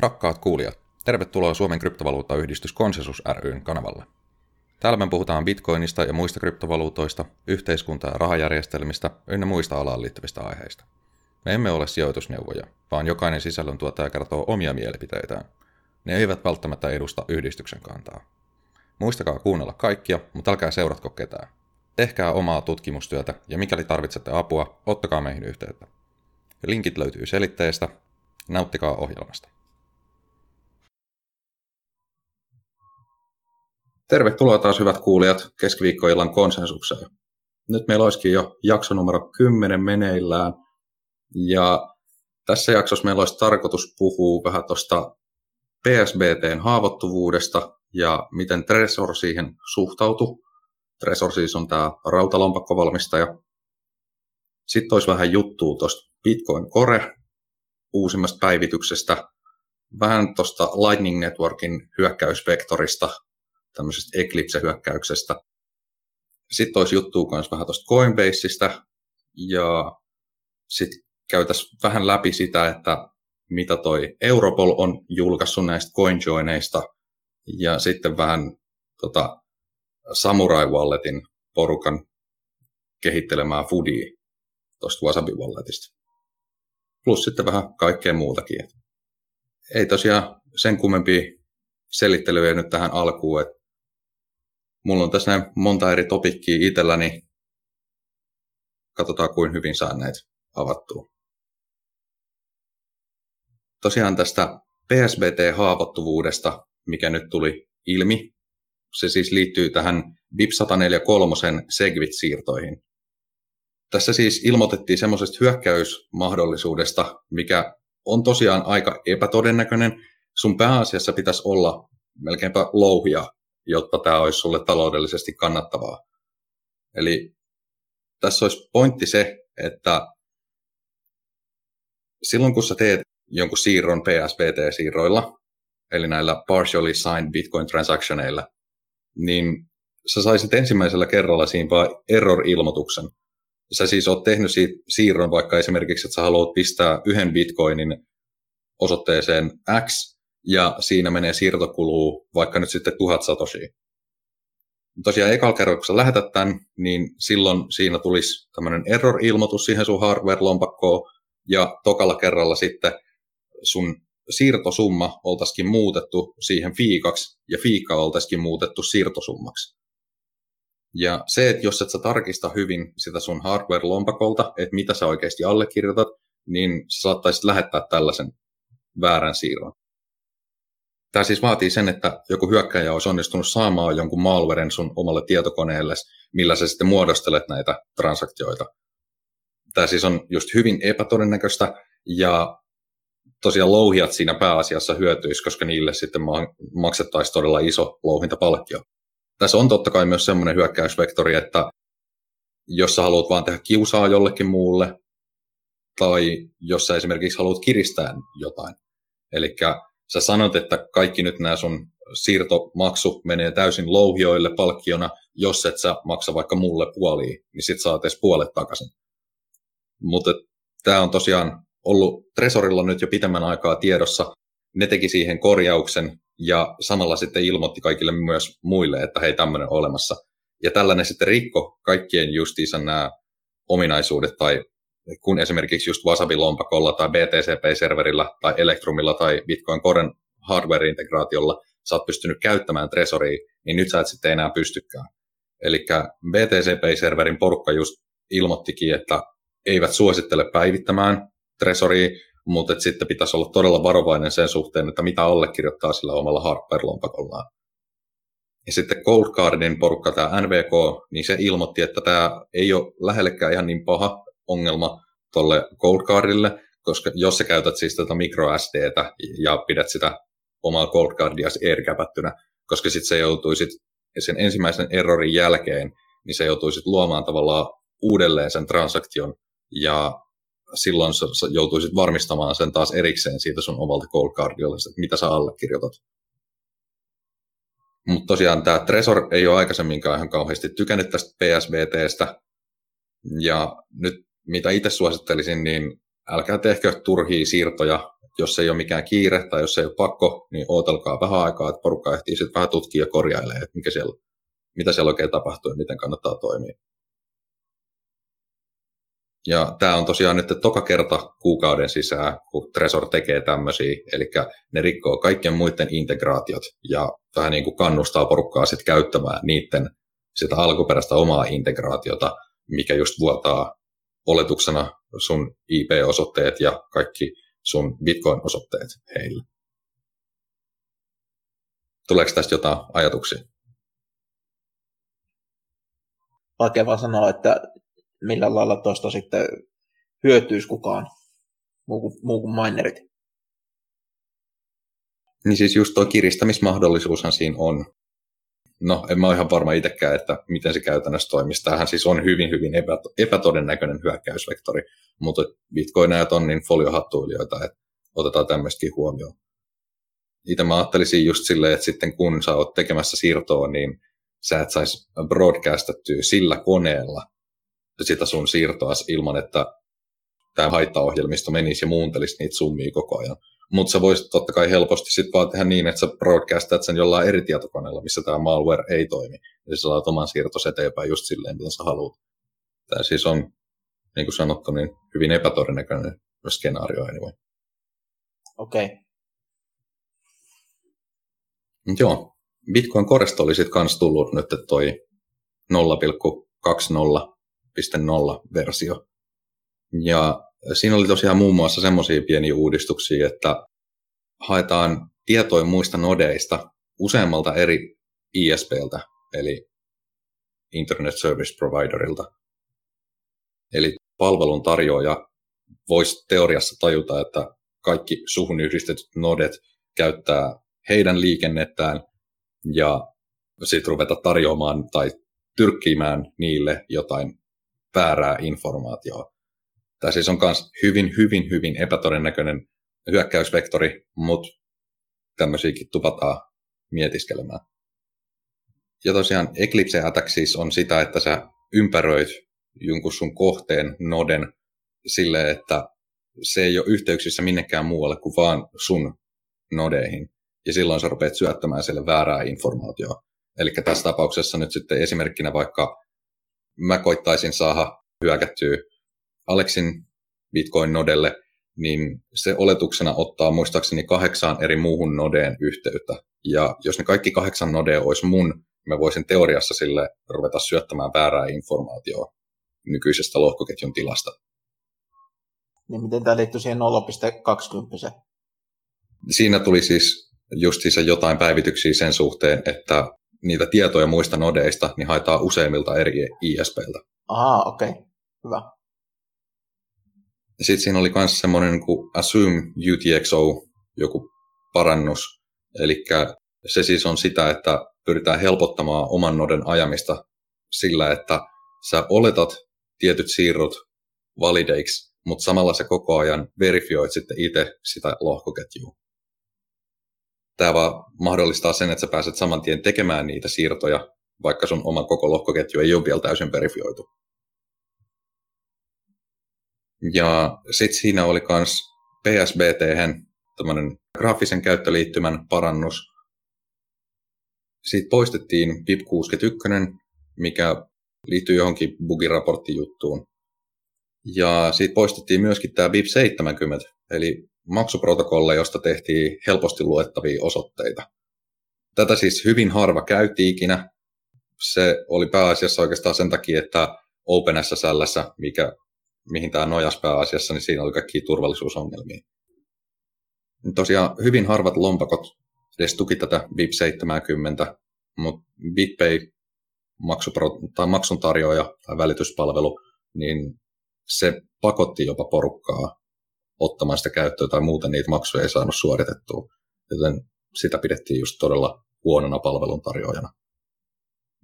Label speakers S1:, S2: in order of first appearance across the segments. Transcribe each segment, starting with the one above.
S1: Rakkaat kuulijat, tervetuloa Suomen kryptovaluuttayhdistys Konsensus ryn kanavalle. Täällä me puhutaan bitcoinista ja muista kryptovaluutoista, yhteiskunta- ja rahajärjestelmistä ynnä muista alaan liittyvistä aiheista. Me emme ole sijoitusneuvoja, vaan jokainen sisällöntuottaja kertoo omia mielipiteitään. Ne eivät välttämättä edusta yhdistyksen kantaa. Muistakaa kuunnella kaikkia, mutta älkää seuratko ketään. Tehkää omaa tutkimustyötä ja mikäli tarvitsette apua, ottakaa meihin yhteyttä. Linkit löytyy selitteestä. Nauttikaa ohjelmasta. Tervetuloa taas hyvät kuulijat keskiviikkoillan konsensukseen. Nyt meillä olisikin jo jakso numero 10 meneillään. Ja tässä jaksossa meillä olisi tarkoitus puhua vähän tuosta PSBTn haavoittuvuudesta ja miten Tresor siihen suhtautuu. Tresor siis on tämä rautalompakkovalmistaja. Sitten olisi vähän juttua tuosta Bitcoin Core uusimmasta päivityksestä, vähän tuosta Lightning Networkin hyökkäysvektorista, tämmöisestä Eclipse-hyökkäyksestä. Sitten olisi juttua myös vähän tuosta Coinbaseista ja sitten käytäisiin vähän läpi sitä, että mitä toi Europol on julkaissut näistä CoinJoineista ja sitten vähän tota, Samurai Walletin porukan kehittelemään foodie tuosta Wasabi Walletista. Plus sitten vähän kaikkea muutakin. Ei tosiaan sen kummempia selittelyjä nyt tähän alkuun, että mulla on tässä näin monta eri topikkia itselläni. Katsotaan, kuin hyvin saan näitä avattua. Tosiaan tästä PSBT-haavoittuvuudesta, mikä nyt tuli ilmi, se siis liittyy tähän BIP 143 Segwit-siirtoihin. Tässä siis ilmoitettiin semmoisesta hyökkäysmahdollisuudesta, mikä on tosiaan aika epätodennäköinen. Sun pääasiassa pitäisi olla melkeinpä louhia, jotta tämä olisi sulle taloudellisesti kannattavaa. Eli tässä olisi pointti se, että silloin kun sä teet jonkun siirron PSBT-siirroilla, eli näillä partially signed Bitcoin transactioneilla, niin sä saisit ensimmäisellä kerralla siinä vain error-ilmoituksen. Sä siis oot tehnyt siitä siirron vaikka esimerkiksi, että sä haluat pistää yhden bitcoinin osoitteeseen X, ja siinä menee siirtokuluu vaikka nyt sitten tuhat satoshi. Tosiaan ekalla kerralla, kun sä lähetät tämän, niin silloin siinä tulisi tämmöinen error-ilmoitus siihen sun hardware-lompakkoon, ja tokalla kerralla sitten sun siirtosumma oltaisikin muutettu siihen fiikaksi, ja fiika oltaisikin muutettu siirtosummaksi. Ja se, että jos et sä tarkista hyvin sitä sun hardware-lompakolta, että mitä sä oikeasti allekirjoitat, niin sä saattaisit lähettää tällaisen väärän siirron. Tämä siis vaatii sen, että joku hyökkäjä olisi onnistunut saamaan jonkun malwaren sun omalle tietokoneelle, millä sä sitten muodostelet näitä transaktioita. Tämä siis on just hyvin epätodennäköistä, ja tosiaan louhijat siinä pääasiassa hyötyisi, koska niille sitten maksettaisiin todella iso louhintapalkkio. Tässä on totta kai myös semmoinen hyökkäysvektori, että jos sä haluat vaan tehdä kiusaa jollekin muulle, tai jos sä esimerkiksi haluat kiristää jotain. Eli sä sanot, että kaikki nyt nämä sun siirtomaksu menee täysin louhioille palkkiona, jos et sä maksa vaikka mulle puoliin, niin sit saat edes puolet takaisin. Mutta tämä on tosiaan ollut Tresorilla nyt jo pitemmän aikaa tiedossa. Ne teki siihen korjauksen ja samalla sitten ilmoitti kaikille myös muille, että hei, tämmöinen olemassa. Ja tällainen sitten rikko kaikkien justiinsa nämä ominaisuudet, tai kun esimerkiksi just Wasabi-lompakolla tai BTCP-serverillä tai Electrumilla tai Bitcoin Coren hardware-integraatiolla sä oot pystynyt käyttämään Tresoria, niin nyt sä et sitten enää pystykään. Eli BTCP-serverin porukka just ilmoittikin, että eivät suosittele päivittämään Tresoria, mutta sitten pitäisi olla todella varovainen sen suhteen, että mitä allekirjoittaa sillä omalla hardware-lompakollaan. Ja sitten Cold Cardin porukka, tämä NVK, niin se ilmoitti, että tämä ei ole lähellekään ihan niin paha ongelma tuolle Cold Cardille, koska jos sä käytät siis tätä microSDtä ja pidät sitä omaa Cold Cardia koska sitten se joutuisit sen ensimmäisen errorin jälkeen, niin se joutuisit luomaan tavallaan uudelleen sen transaktion ja silloin sä, joutuisit varmistamaan sen taas erikseen siitä sun omalta cardiolla, että mitä sä allekirjoitat. Mutta tosiaan tämä Tresor ei ole aikaisemminkaan ihan kauheasti tykännyt tästä PSBTstä. Ja nyt mitä itse suosittelisin, niin älkää tehkö turhia siirtoja jos ei ole mikään kiire tai jos ei ole pakko, niin ootelkaa vähän aikaa, että porukka ehtii sitten vähän tutkia ja korjailee, että mikä siellä, mitä siellä oikein tapahtuu ja miten kannattaa toimia. Ja tämä on tosiaan nyt toka kerta kuukauden sisään, kun Tresor tekee tämmöisiä, eli ne rikkoo kaikkien muiden integraatiot ja vähän niin kuin kannustaa porukkaa sitten käyttämään niiden sitä alkuperäistä omaa integraatiota, mikä just vuotaa oletuksena sun IP-osoitteet ja kaikki sun Bitcoin-osoitteet heille. Tuleeko tästä jotain ajatuksia?
S2: Vaikea vaan sanoa, että millä lailla tuosta sitten hyötyisi kukaan muu kuin, muu kuin minerit.
S1: Niin siis just tuo kiristämismahdollisuushan siinä on. No, en mä ole ihan varma itsekään, että miten se käytännössä toimisi. Tämähän siis on hyvin, hyvin epätodennäköinen hyökkäysvektori, mutta bitcoinajat on niin foliohattuilijoita, että otetaan tämmöistäkin huomioon. Itse mä ajattelisin just silleen, että sitten kun sä oot tekemässä siirtoa, niin sä et saisi broadcastattyä sillä koneella sitä sun siirtoa ilman, että tämä haittaohjelmisto menisi ja muuntelisi niitä summia koko ajan. Mutta sä voisit totta kai helposti sitten vaan tehdä niin, että sä broadcastat sen jollain eri tietokoneella, missä tämä malware ei toimi. Ja sä saat oman siirtos eteenpäin just silleen, miten sä haluat. Tämä siis on, niin kuin sanottu, niin hyvin epätodennäköinen skenaario anyway.
S2: Okei. Okay.
S1: joo, Bitcoin Koresta oli sitten kans tullut nyt toi 0,20.0 versio. Ja siinä oli tosiaan muun muassa semmoisia pieniä uudistuksia, että haetaan tietoja muista nodeista useammalta eri ISPltä, eli Internet Service Providerilta. Eli palvelun tarjoaja voisi teoriassa tajuta, että kaikki suhun yhdistetyt nodet käyttää heidän liikennettään ja sitten ruveta tarjoamaan tai tyrkkimään niille jotain väärää informaatiota. Tämä siis on myös hyvin, hyvin, hyvin epätodennäköinen hyökkäysvektori, mutta tämmöisiäkin tupataan mietiskelemään. Ja tosiaan Eclipse Attack siis on sitä, että sä ympäröit jonkun sun kohteen noden sille, että se ei ole yhteyksissä minnekään muualle kuin vaan sun nodeihin. Ja silloin sä rupeat syöttämään sille väärää informaatiota. Eli tässä tapauksessa nyt sitten esimerkkinä vaikka mä koittaisin saada hyökättyä Alexin Bitcoin-nodelle, niin se oletuksena ottaa muistaakseni kahdeksaan eri muuhun nodeen yhteyttä. Ja jos ne kaikki kahdeksan nodea olisi mun, mä voisin teoriassa sille ruveta syöttämään väärää informaatiota nykyisestä lohkoketjun tilasta.
S2: Niin miten tämä liittyy siihen 0.20?
S1: Siinä tuli siis just siis jotain päivityksiä sen suhteen, että niitä tietoja muista nodeista niin haetaan useimmilta eri ISPiltä.
S2: Aha, okei. Okay. Hyvä.
S1: Sitten siinä oli myös semmoinen niin kuin Assume UTXO, joku parannus. Eli se siis on sitä, että pyritään helpottamaan oman noden ajamista sillä, että sä oletat tietyt siirrot valideiksi, mutta samalla sä koko ajan verifioit sitten itse sitä lohkoketjua. Tämä vaan mahdollistaa sen, että sä pääset saman tien tekemään niitä siirtoja, vaikka sun oma koko lohkoketju ei ole vielä täysin verifioitu. Ja sitten siinä oli myös PSBT, graafisen käyttöliittymän parannus. Siitä poistettiin BIP61, mikä liittyy johonkin bugiraporttijuttuun. Ja siitä poistettiin myöskin tämä BIP70, eli maksuprotokolle, josta tehtiin helposti luettavia osoitteita. Tätä siis hyvin harva käytti ikinä. Se oli pääasiassa oikeastaan sen takia, että OpenSSL, mikä mihin tämä nojas pääasiassa, niin siinä oli kaikki turvallisuusongelmia. Tosiaan hyvin harvat lompakot edes tuki tätä BIP 70, mutta BitPay tai maksun tarjoaja tai välityspalvelu, niin se pakotti jopa porukkaa ottamaan sitä käyttöön tai muuten niitä maksuja ei saanut suoritettua. Joten sitä pidettiin just todella huonona palveluntarjoajana.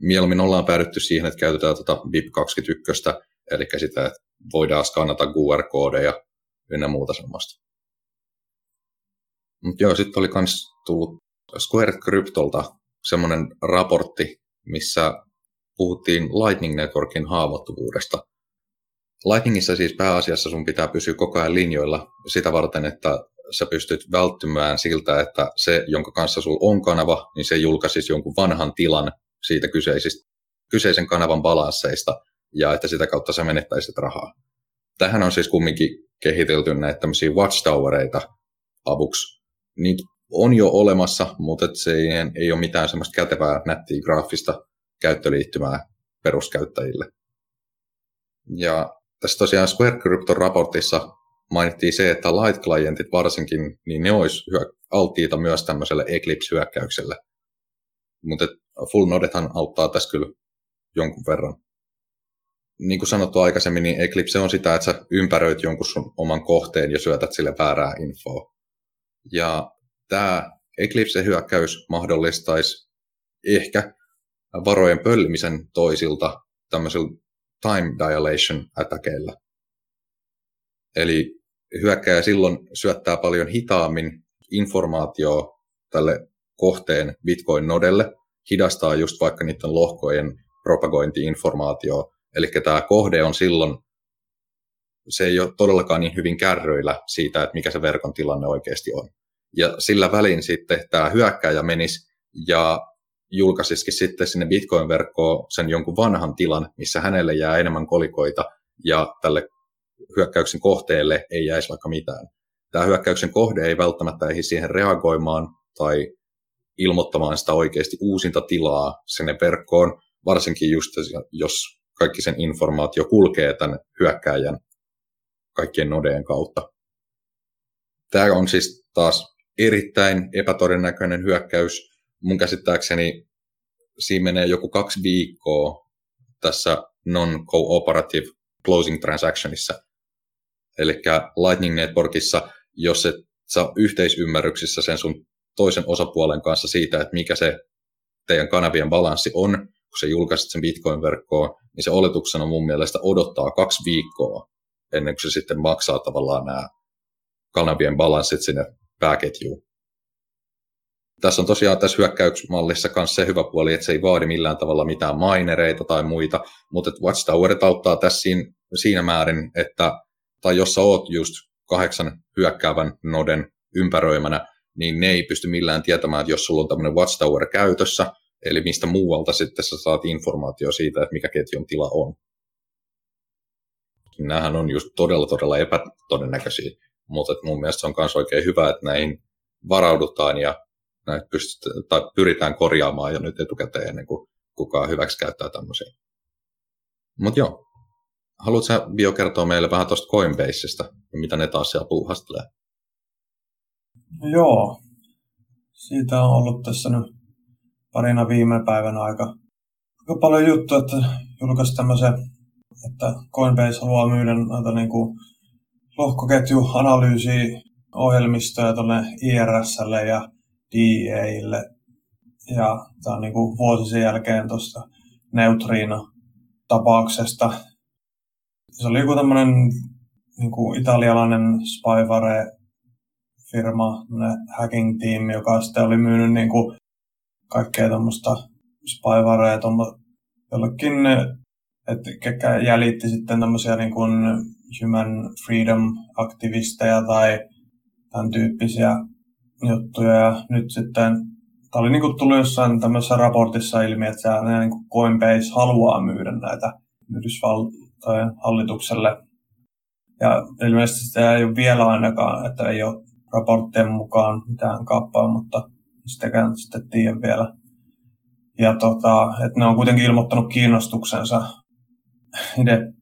S1: Mieluummin ollaan päädytty siihen, että käytetään tätä BIP 21, eli sitä, että voidaan skannata QR-koodeja ynnä muuta semmoista. Mutta joo, sitten oli myös tullut Square Cryptolta semmoinen raportti, missä puhuttiin Lightning Networkin haavoittuvuudesta. Lightningissa siis pääasiassa sun pitää pysyä koko ajan linjoilla sitä varten, että sä pystyt välttymään siltä, että se, jonka kanssa sulla on kanava, niin se julkaisisi jonkun vanhan tilan siitä kyseisistä, kyseisen kanavan balansseista, ja että sitä kautta sä menettäisit rahaa. Tähän on siis kumminkin kehitelty näitä tämmöisiä watchtowereita avuksi. Niitä on jo olemassa, mutta se ei, ole mitään semmoista kätevää, nättiä graafista käyttöliittymää peruskäyttäjille. Ja tässä tosiaan Square Crypto raportissa mainittiin se, että light-klientit varsinkin, niin ne olisi alttiita myös tämmöiselle Eclipse-hyökkäykselle. Mutta full nodethan auttaa tässä kyllä jonkun verran. Niin kuin sanottu aikaisemmin, niin Eclipse on sitä, että sä ympäröit jonkun sun oman kohteen ja syötät sille väärää infoa. Ja tämä Eclipse-hyökkäys mahdollistaisi ehkä varojen pöllimisen toisilta tämmöisillä time dilation attackeilla. Eli hyökkäjä silloin syöttää paljon hitaammin informaatioa tälle kohteen Bitcoin-nodelle, hidastaa just vaikka niiden lohkojen propagointi-informaatio. Eli tämä kohde on silloin, se ei ole todellakaan niin hyvin kärryillä siitä, että mikä se verkon tilanne oikeasti on. Ja sillä välin sitten tämä hyökkäjä menisi ja julkaisisikin sitten sinne Bitcoin-verkkoon sen jonkun vanhan tilan, missä hänelle jää enemmän kolikoita ja tälle hyökkäyksen kohteelle ei jäisi vaikka mitään. Tämä hyökkäyksen kohde ei välttämättä ehdi siihen reagoimaan tai ilmoittamaan sitä oikeasti uusinta tilaa sinne verkkoon, varsinkin just jos kaikki sen informaatio kulkee tämän hyökkääjän kaikkien nodeen kautta. Tämä on siis taas erittäin epätodennäköinen hyökkäys. Mun käsittääkseni siinä menee joku kaksi viikkoa tässä non-cooperative closing transactionissa. Eli Lightning Networkissa, jos et saa yhteisymmärryksissä sen sun toisen osapuolen kanssa siitä, että mikä se teidän kanavien balanssi on, kun sä julkaiset sen Bitcoin-verkkoon, niin se oletuksena mun mielestä odottaa kaksi viikkoa ennen kuin se sitten maksaa tavallaan nämä kanavien balanssit sinne pääketjuun. Tässä on tosiaan tässä hyökkäyksmallissa myös se hyvä puoli, että se ei vaadi millään tavalla mitään minereita tai muita, mutta Watchtowerit auttaa tässä siinä, siinä määrin, että tai jos sä oot just kahdeksan hyökkäävän noden ympäröimänä, niin ne ei pysty millään tietämään, että jos sulla on tämmöinen Watchtower käytössä, eli mistä muualta sitten sä saat informaatio siitä, että mikä ketjun tila on. Nämähän on just todella, todella epätodennäköisiä, mutta mun mielestä se on myös oikein hyvä, että näihin varaudutaan ja näitä pystyt, tai pyritään korjaamaan jo nyt etukäteen ennen kuin kukaan hyväksi käyttää tämmöisiä. Mutta joo, haluatko Bio kertoa meille vähän tuosta Coinbaseista ja mitä ne taas siellä puuhastelee?
S3: No joo, siitä on ollut tässä nyt parina viime päivänä aika, aika paljon juttuja, että julkaisi tämmöisen, että Coinbase haluaa myydä noita niin kuin lohkoketjuanalyysiä ohjelmistoja tuonne IRSlle ja DEAlle. Ja tämä on niin kuin vuosi sen jälkeen tuosta Neutrino-tapauksesta. Se oli joku tämmöinen niin kuin italialainen spyware-firma, hacking-tiimi, joka sitten oli myynyt niin kuin kaikkea tuommoista spywarea jollekin, että ketkä jäljitti sitten tämmöisiä niin kuin human freedom-aktivisteja tai tämän tyyppisiä juttuja. Ja nyt sitten, tämä oli niin kuin tullut jossain tämmöisessä raportissa ilmi, että se, niin kuin Coinbase haluaa myydä näitä Yhdysvaltojen hallitukselle. Ja ilmeisesti sitä ei ole vielä ainakaan, että ei ole raporttien mukaan mitään kappaa, mutta sitäkään sitten tiedä vielä. Ja tota, että ne on kuitenkin ilmoittanut kiinnostuksensa.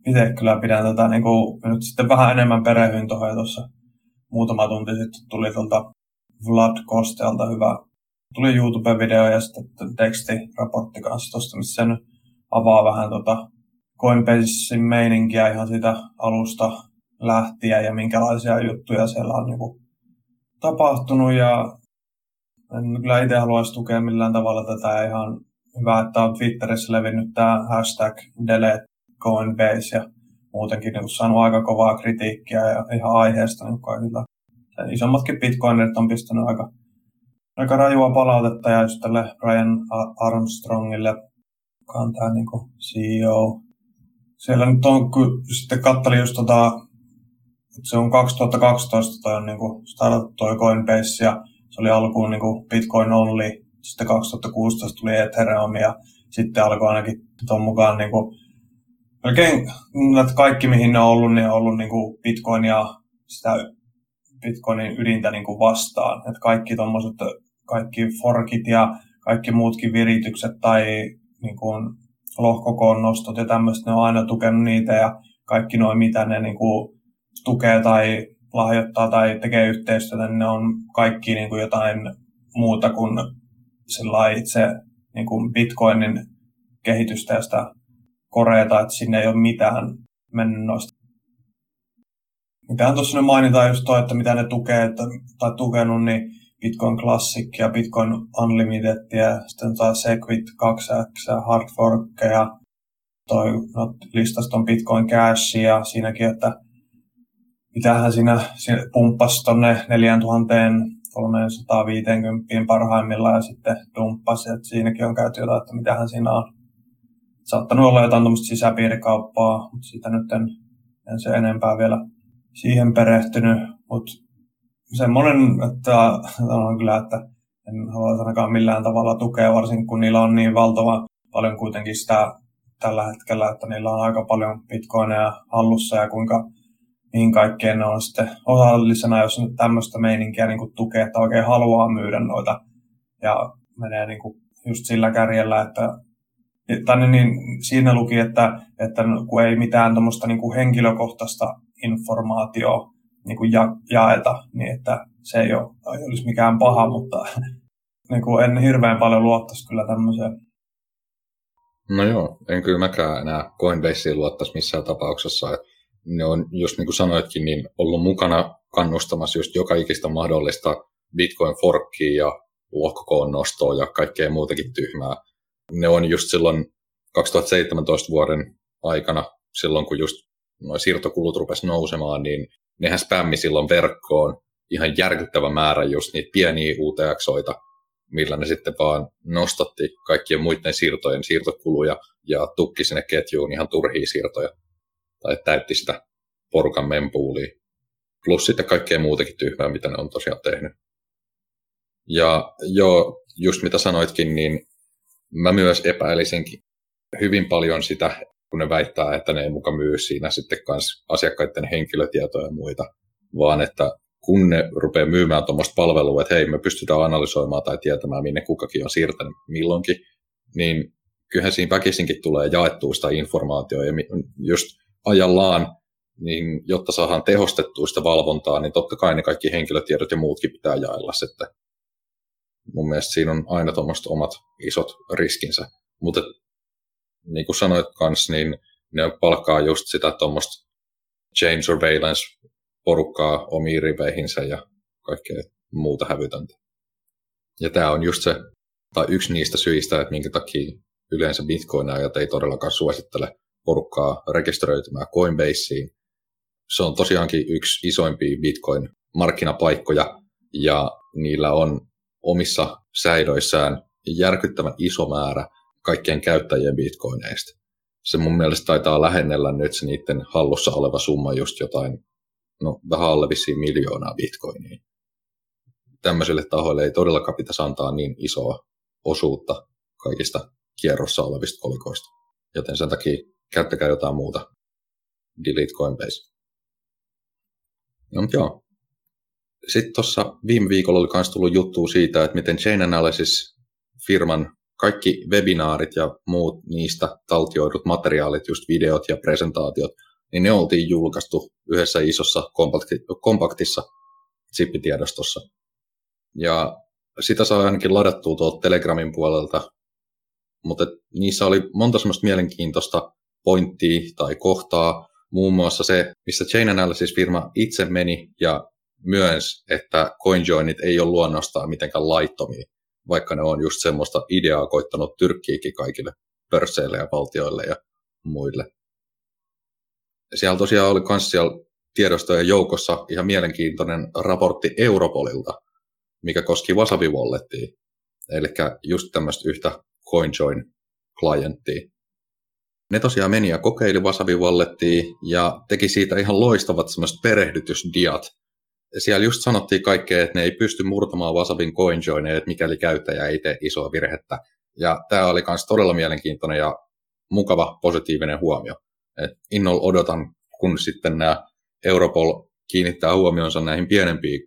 S3: Itse kyllä pidän tätä niin kuin, nyt sitten vähän enemmän perehyin tuohon tuossa muutama tunti sitten tuli tuolta Vlad Kostelta hyvä. Tuli YouTube-video ja sitten tekstiraportti kanssa tuosta, missä se avaa vähän tota Coinbasein meininkiä ihan siitä alusta lähtien ja minkälaisia juttuja siellä on niinku tapahtunut ja en kyllä itse haluaisi tukea millään tavalla tätä. Ihan hyvä, että on Twitterissä levinnyt tämä hashtag delete Coinbase ja muutenkin niin saanut aika kovaa kritiikkiä ja ihan aiheesta niin kaikilla isommatkin bitcoinerit on pistänyt aika, aika rajua palautetta ja just tälle Brian Armstrongille, joka on tämä niin CEO siellä nyt on, kun sitten kattelin just tota, että se on 2012 toi on niinku startattu toi Coinbase ja se oli alkuun niinku Bitcoin only, sitten 2016 tuli Ethereum ja sitten alkoi ainakin tuon mukaan niinku, melkein kaikki mihin ne on ollut, niin on ollut niinku Bitcoin ja sitä Bitcoinin ydintä niinku vastaan. Että kaikki tuommoiset, kaikki forkit ja kaikki muutkin viritykset tai niinku lohkokoon nostot ja tämmöistä, ne on aina tukenut niitä ja kaikki noin, mitä ne niinku tukee tai lahjoittaa tai tekee yhteistyötä, niin ne on kaikki niin kuin jotain muuta kuin itse niin kuin Bitcoinin kehitystä ja sitä koreeta, että sinne ei ole mitään mennyt noista. Mitähän tuossa nyt mainitaan just toi, että mitä ne tukee että, tai tukenut, niin Bitcoin Classic ja Bitcoin Unlimited ja sitten taas Segwit 2X ja Hard Fork ja toi no, listasta on Bitcoin Cash ja siinäkin, että mitähän siinä, siinä pumppasi tuonne 4350 parhaimmillaan ja sitten dumppasi, että siinäkin on käyty jotain, että mitähän siinä on. Saattanut olla jotain tuommoista sisäpiirikauppaa, mutta sitä nyt en, en se enempää vielä siihen perehtynyt, mutta semmoinen, että on kyllä, että en halua ainakaan millään tavalla tukea, varsinkin kun niillä on niin valtava paljon kuitenkin sitä tällä hetkellä, että niillä on aika paljon bitcoineja hallussa ja kuinka mihin kaikkeen ne on sitten osallisena, jos nyt tämmöistä meininkiä niin kuin tukee, että oikein haluaa myydä noita ja menee niin kuin just sillä kärjellä, että tänne niin siinä luki, että, että kun ei mitään tuommoista niin henkilökohtaista informaatiota niin kuin ja, jaeta, niin että se ei, ole, ei olisi mikään paha, mutta niin kuin en hirveän paljon luottaisi kyllä tämmöiseen.
S1: No joo, en kyllä mäkään enää Coinbaseen luottaisi missään tapauksessa. Että ne on, just niin kuin sanoitkin, niin ollut mukana kannustamassa just joka ikistä mahdollista Bitcoin-forkkia ja lohkokoon nostoa ja kaikkea muutakin tyhmää. Ne on just silloin 2017 vuoden aikana, silloin kun just noin siirtokulut rupesi nousemaan, niin nehän spämmi silloin verkkoon ihan järkyttävä määrä just niitä pieniä UTXoita, millä ne sitten vaan nostatti kaikkien muiden siirtojen siirtokuluja ja tukki sinne ketjuun ihan turhia siirtoja tai täytti sitä porukan mempuulia. Plus sitten kaikkea muutakin tyhmää, mitä ne on tosiaan tehnyt. Ja joo, just mitä sanoitkin, niin mä myös epäilisinkin hyvin paljon sitä, kun ne väittää, että ne ei muka myy siinä sitten kans asiakkaiden henkilötietoja ja muita, vaan että kun ne rupeaa myymään tuommoista palvelua, että hei, me pystytään analysoimaan tai tietämään, minne kukakin on siirtänyt milloinkin, niin kyllähän siinä väkisinkin tulee jaettua sitä informaatiota ja just ajallaan, niin jotta saadaan tehostettua sitä valvontaa, niin totta kai ne kaikki henkilötiedot ja muutkin pitää jaella sitten. Mun mielestä siinä on aina tuommoiset omat isot riskinsä. Mutta niin kuin sanoit kanssa, niin ne palkkaa just sitä tuommoista chain surveillance porukkaa omiin riveihinsä ja kaikkea muuta hävytöntä. Ja tämä on just se, tai yksi niistä syistä, että minkä takia yleensä bitcoinajat ei todellakaan suosittele porukkaa rekisteröitymään Coinbaseen. Se on tosiaankin yksi isoimpia Bitcoin-markkinapaikkoja ja niillä on omissa säilöissään järkyttävän iso määrä kaikkien käyttäjien bitcoineista. Se mun mielestä taitaa lähennellä nyt se niiden hallussa oleva summa just jotain, no vähän alle vissiin miljoonaa bitcoinia. Tämmöisille tahoille ei todellakaan pitäisi antaa niin isoa osuutta kaikista kierrossa olevista kolikoista. Joten sen takia käyttäkää jotain muuta. Delete Coinbase. No, mutta joo. Sitten tuossa viime viikolla oli myös tullut juttu siitä, että miten Chain Analysis-firman kaikki webinaarit ja muut niistä taltioidut materiaalit, just videot ja presentaatiot, niin ne oltiin julkaistu yhdessä isossa kompaktissa zippitiedostossa. Ja sitä saa ainakin ladattua tuolta Telegramin puolelta, mutta niissä oli monta semmoista mielenkiintoista pointtia tai kohtaa, muun muassa se, missä Chain Analysis-firma itse meni ja myös, että CoinJoinit ei ole luonnostaan mitenkään laittomia, vaikka ne on just semmoista ideaa koittanut tyrkkiikin kaikille pörsseille ja valtioille ja muille. Siellä tosiaan oli myös siellä tiedostojen joukossa ihan mielenkiintoinen raportti Europolilta, mikä koski Wasabi Wallettia, eli just tämmöistä yhtä CoinJoin-klienttia. Ne tosiaan meni ja kokeili Wasabi Wallettia ja teki siitä ihan loistavat semmoiset perehdytysdiat. Siellä just sanottiin kaikkea, että ne ei pysty murtamaan Wasabin CoinJoineja, mikäli käyttäjä ei tee isoa virhettä. Ja tämä oli myös todella mielenkiintoinen ja mukava positiivinen huomio. Et innolla odotan, kun sitten nämä Europol kiinnittää huomionsa näihin pienempiin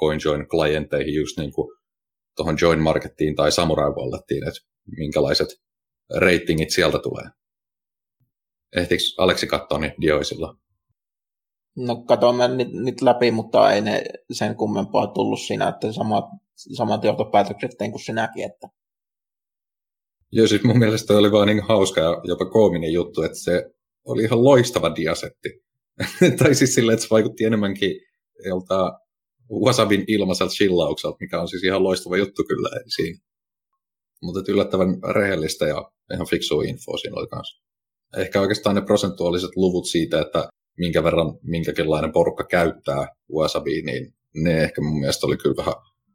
S1: CoinJoin-klienteihin, just niin kuin tuohon Join Markettiin tai Samurai Wallettiin, että minkälaiset ratingit sieltä tulee. Ehtiikö Aleksi katsoa niin dioisilla?
S2: No katsoin mä nyt, nyt läpi, mutta ei ne sen kummempaa tullut siinä, että samat, samat johtopäätökset tein kuin sinäkin. Että...
S1: Joo, siis mun mielestä oli vaan niin hauska ja jopa koominen juttu, että se oli ihan loistava diasetti. tai siis silleen, että se vaikutti enemmänkin jolta Wasabin ilmaiselta chillaukselta, mikä on siis ihan loistava juttu kyllä siinä. Mutta yllättävän rehellistä ja ihan fiksua infoa siinä oli kanssa. Ehkä oikeastaan ne prosentuaaliset luvut siitä, että minkä verran minkäkinlainen porukka käyttää Wasabia, niin ne ehkä mun mielestä oli kyllä vähän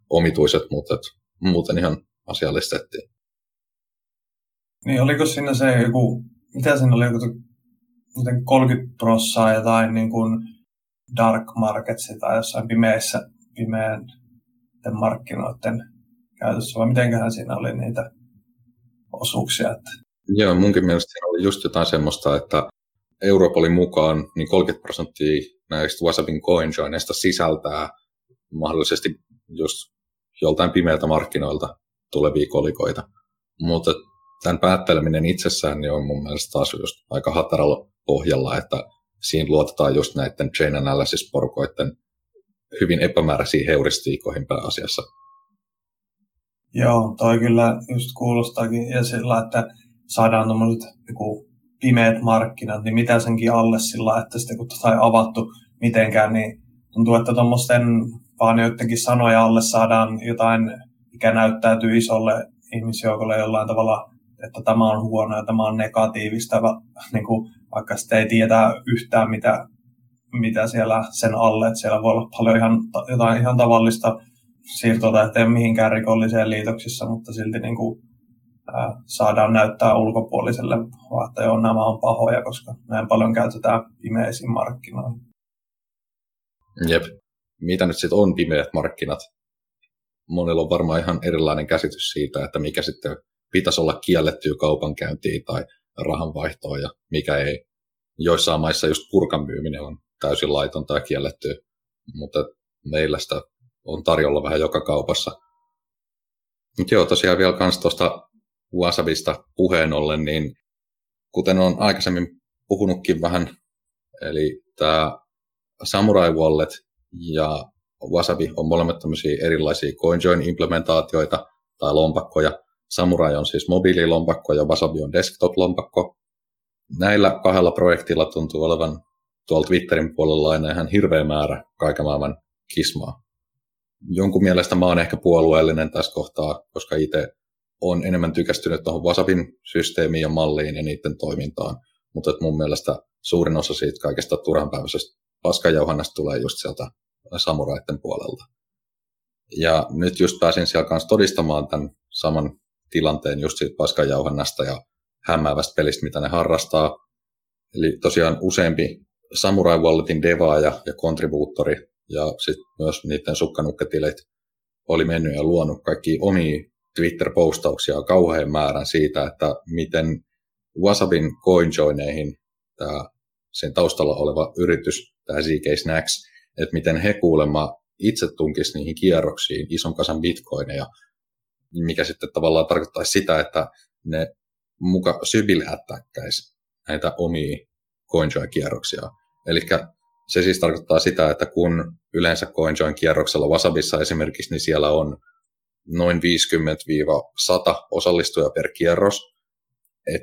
S1: omituiset, mutta muuten ihan asiallistettiin.
S3: Niin oliko siinä se joku, mitä siinä oli, joku 30 prossaa jotain niin kuin dark markets tai jossain pimeässä, pimeän markkinoiden käytössä, vai mitenköhän siinä oli niitä osuuksia? Että...
S1: Joo, munkin mielestä siinä oli just jotain semmoista, että Europolin mukaan niin 30 prosenttia näistä Wasabin coinjoineista sisältää mahdollisesti just joltain pimeältä markkinoilta tulevia kolikoita. Mutta tämän päätteleminen itsessään niin on mun mielestä taas just aika hataralla pohjalla, että siinä luotetaan just näiden chain analysis-porukoiden hyvin epämääräisiin heuristiikoihin pääasiassa.
S3: Joo, toi kyllä just kuulostaakin. Ja sillä, että saadaan tuommoiset pimeät markkinat, niin mitä senkin alle sillä, että sitten kun tota ei avattu mitenkään, niin tuntuu, että tuommoisten vaan joidenkin sanoja alle saadaan jotain, mikä näyttäytyy isolle ihmisjoukolle jollain tavalla, että tämä on huono ja tämä on negatiivista, niin kuin, vaikka sitten ei tiedä yhtään, mitä, mitä siellä sen alle, että siellä voi olla paljon ihan, jotain ihan tavallista ettei mihinkään rikolliseen liitoksissa, mutta silti niin kuin, saadaan näyttää ulkopuoliselle, että joo, nämä on pahoja, koska näin paljon käytetään pimeisiin markkinoihin.
S1: Jep. Mitä nyt sitten on pimeät markkinat? Monella on varmaan ihan erilainen käsitys siitä, että mikä sitten pitäisi olla kiellettyä kaupankäyntiin tai rahanvaihtoa ja mikä ei. Joissain maissa just purkan myyminen on täysin laitonta ja kiellettyä, mutta meillä sitä on tarjolla vähän joka kaupassa. Mutta joo, tosiaan vielä kans tuosta Wasabista puheen ollen, niin kuten on aikaisemmin puhunutkin vähän, eli tämä Samurai Wallet ja Wasabi on molemmat tämmöisiä erilaisia CoinJoin-implementaatioita tai lompakkoja. Samurai on siis mobiililompakko ja Wasabi on desktop-lompakko. Näillä kahdella projektilla tuntuu olevan tuolla Twitterin puolella aina ihan hirveä määrä kaiken maailman kismaa. Jonkun mielestä mä oon ehkä puolueellinen tässä kohtaa, koska itse on enemmän tykästynyt tuohon Wasabin systeemiin ja malliin ja niiden toimintaan. Mutta mun mielestä suurin osa siitä kaikesta turhanpäiväisestä paskajauhannasta tulee just sieltä samuraiden puolelta. Ja nyt just pääsin siellä kanssa todistamaan tämän saman tilanteen just siitä paskajauhannasta ja hämäävästä pelistä, mitä ne harrastaa. Eli tosiaan useampi Samurai Walletin devaaja ja kontribuuttori ja sitten myös niiden sukkanukketilit oli mennyt ja luonut kaikki omia Twitter-postauksia kauhean määrän siitä, että miten Wasabin coinjoineihin tämä sen taustalla oleva yritys, tämä ZK Snacks, että miten he kuulemma itse tunkisi niihin kierroksiin ison kasan bitcoineja, mikä sitten tavallaan tarkoittaisi sitä, että ne muka sybilättäkkäisi näitä omia CoinJoin-kierroksia. Eli se siis tarkoittaa sitä, että kun yleensä CoinJoin-kierroksella Wasabissa esimerkiksi, niin siellä on noin 50-100 osallistujaa per kierros. Et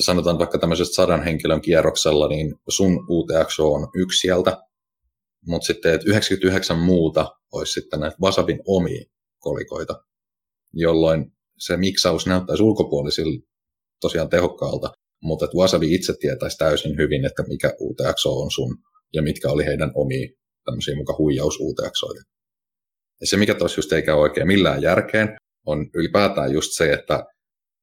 S1: sanotaan vaikka tämmöisestä sadan henkilön kierroksella, niin sun UTX on yksi sieltä, mutta sitten että 99 muuta olisi sitten näitä Wasabin omia kolikoita, jolloin se miksaus näyttäisi ulkopuolisilla tosiaan tehokkaalta, mutta että Wasabi itse tietäisi täysin hyvin, että mikä UTX on sun ja mitkä oli heidän omia tämmöisiä muka huijaus UTXoita. Ja se, mikä tuossa just eikä oikein millään järkeen, on ylipäätään just se, että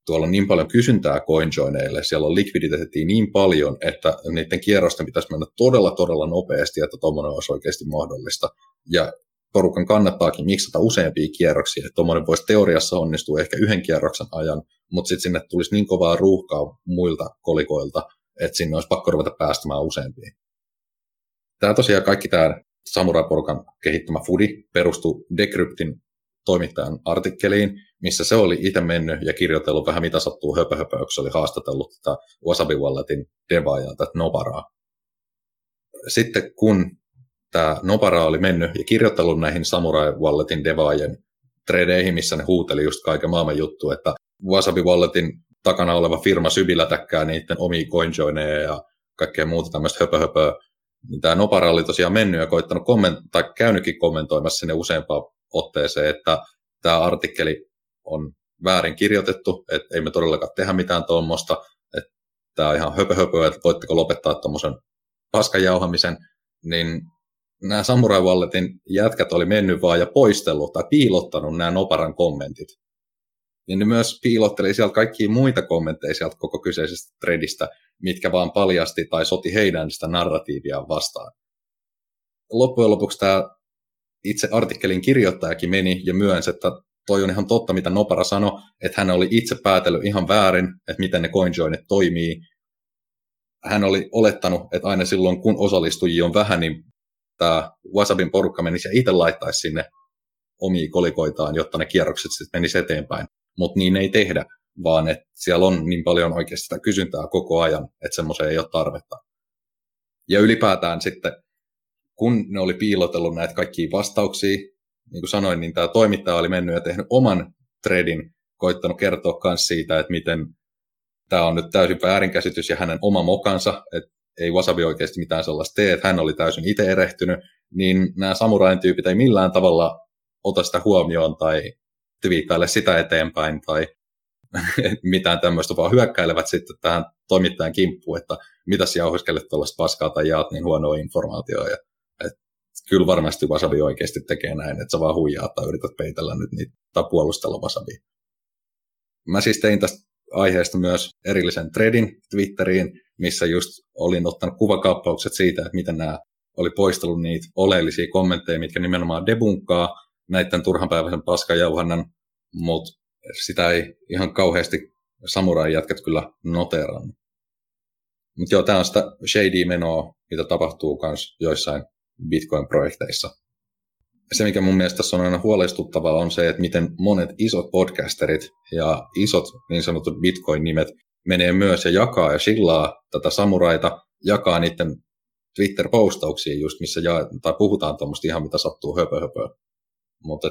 S1: tuolla on niin paljon kysyntää coinjoineille, siellä on likviditeettiä niin paljon, että niiden kierrosten pitäisi mennä todella, todella nopeasti, että tuommoinen olisi oikeasti mahdollista. Ja porukan kannattaakin miksata useampia kierroksia, että tuommoinen voisi teoriassa onnistua ehkä yhden kierroksen ajan, mutta sitten sinne tulisi niin kovaa ruuhkaa muilta kolikoilta, että sinne olisi pakko ruveta päästämään useampia. Tämä tosiaan kaikki tämä Samurai-porukan kehittämä Foodi perustuu Decryptin toimittajan artikkeliin, missä se oli itse mennyt ja kirjoitellut vähän mitä sattuu höpö, höpö se oli haastatellut tätä Wasabi Walletin devaajaa, tätä Nobaraa. Sitten kun tämä Nobara oli mennyt ja kirjoittanut näihin Samurai Walletin devaajien tradeihin, missä ne huuteli just kaiken maailman juttu, että Wasabi Walletin takana oleva firma sybilätäkkää niiden omia coinjoineja ja kaikkea muuta tämmöistä höpö, höpö. Niin tämä Nopara oli tosiaan mennyt ja koittanut komment- tai käynytkin kommentoimassa sinne useampaan otteeseen, että tämä artikkeli on väärin kirjoitettu, että ei me todellakaan tehdä mitään tuommoista, että tämä on ihan höpö, höpö että voitteko lopettaa tuommoisen paskan jauhamisen, niin nämä Samurai Walletin jätkät oli mennyt vaan ja poistellut tai piilottanut nämä Noparan kommentit. Ja ne myös piilotteli sieltä kaikkia muita kommentteja sieltä koko kyseisestä threadistä, mitkä vaan paljasti tai soti heidän sitä narratiivia vastaan. Loppujen lopuksi tämä itse artikkelin kirjoittajakin meni ja myönsi, että toi on ihan totta, mitä Nopara sanoi, että hän oli itse päätellyt ihan väärin, että miten ne CoinJoinit toimii. Hän oli olettanut, että aina silloin, kun osallistujia on vähän, niin tämä Wasabin porukka menisi ja itse laittaisi sinne omia kolikoitaan, jotta ne kierrokset sitten menisi eteenpäin. Mutta niin ei tehdä, vaan että siellä on niin paljon oikeasti sitä kysyntää koko ajan, että semmoiseen ei ole tarvetta. Ja ylipäätään sitten, kun ne oli piilotellut näitä kaikkia vastauksia, niin kuin sanoin, niin tämä toimittaja oli mennyt ja tehnyt oman threadin, koittanut kertoa myös siitä, että miten tämä on nyt täysin väärinkäsitys ja hänen oma mokansa, että ei Wasabi oikeasti mitään sellaista tee, että hän oli täysin itse erehtynyt, niin nämä samurain tyypit ei millään tavalla ota sitä huomioon tai twiittaile sitä eteenpäin tai mitään tämmöistä, vaan hyökkäilevät sitten tähän toimittajan kimppuun, että mitä sä jauhiskelet tuollaista paskaa tai jaat niin huonoa informaatiota. Ja, et, kyllä varmasti Wasabi oikeasti tekee näin, että sä vaan huijaat tai yrität peitellä nyt niitä tai puolustella Wasabi. Mä siis tein tästä aiheesta myös erillisen threadin Twitteriin, missä just olin ottanut kuvakaappaukset siitä, että miten nämä oli poistellut niitä oleellisia kommentteja, mitkä nimenomaan debunkkaa näiden turhanpäiväisen paskajauhannan, mutta sitä ei ihan kauheasti samurai jätkät kyllä noterannut. Mutta joo, tämä on sitä shady menoa, mitä tapahtuu myös joissain Bitcoin-projekteissa. Se, mikä mun mielestä tässä on aina huolestuttavaa, on se, että miten monet isot podcasterit ja isot niin sanotut Bitcoin-nimet menee myös ja jakaa ja sillaa tätä samuraita, jakaa niiden Twitter-postauksia just, missä ja, tai puhutaan tuommoista ihan mitä sattuu höpö, höpö. Mutta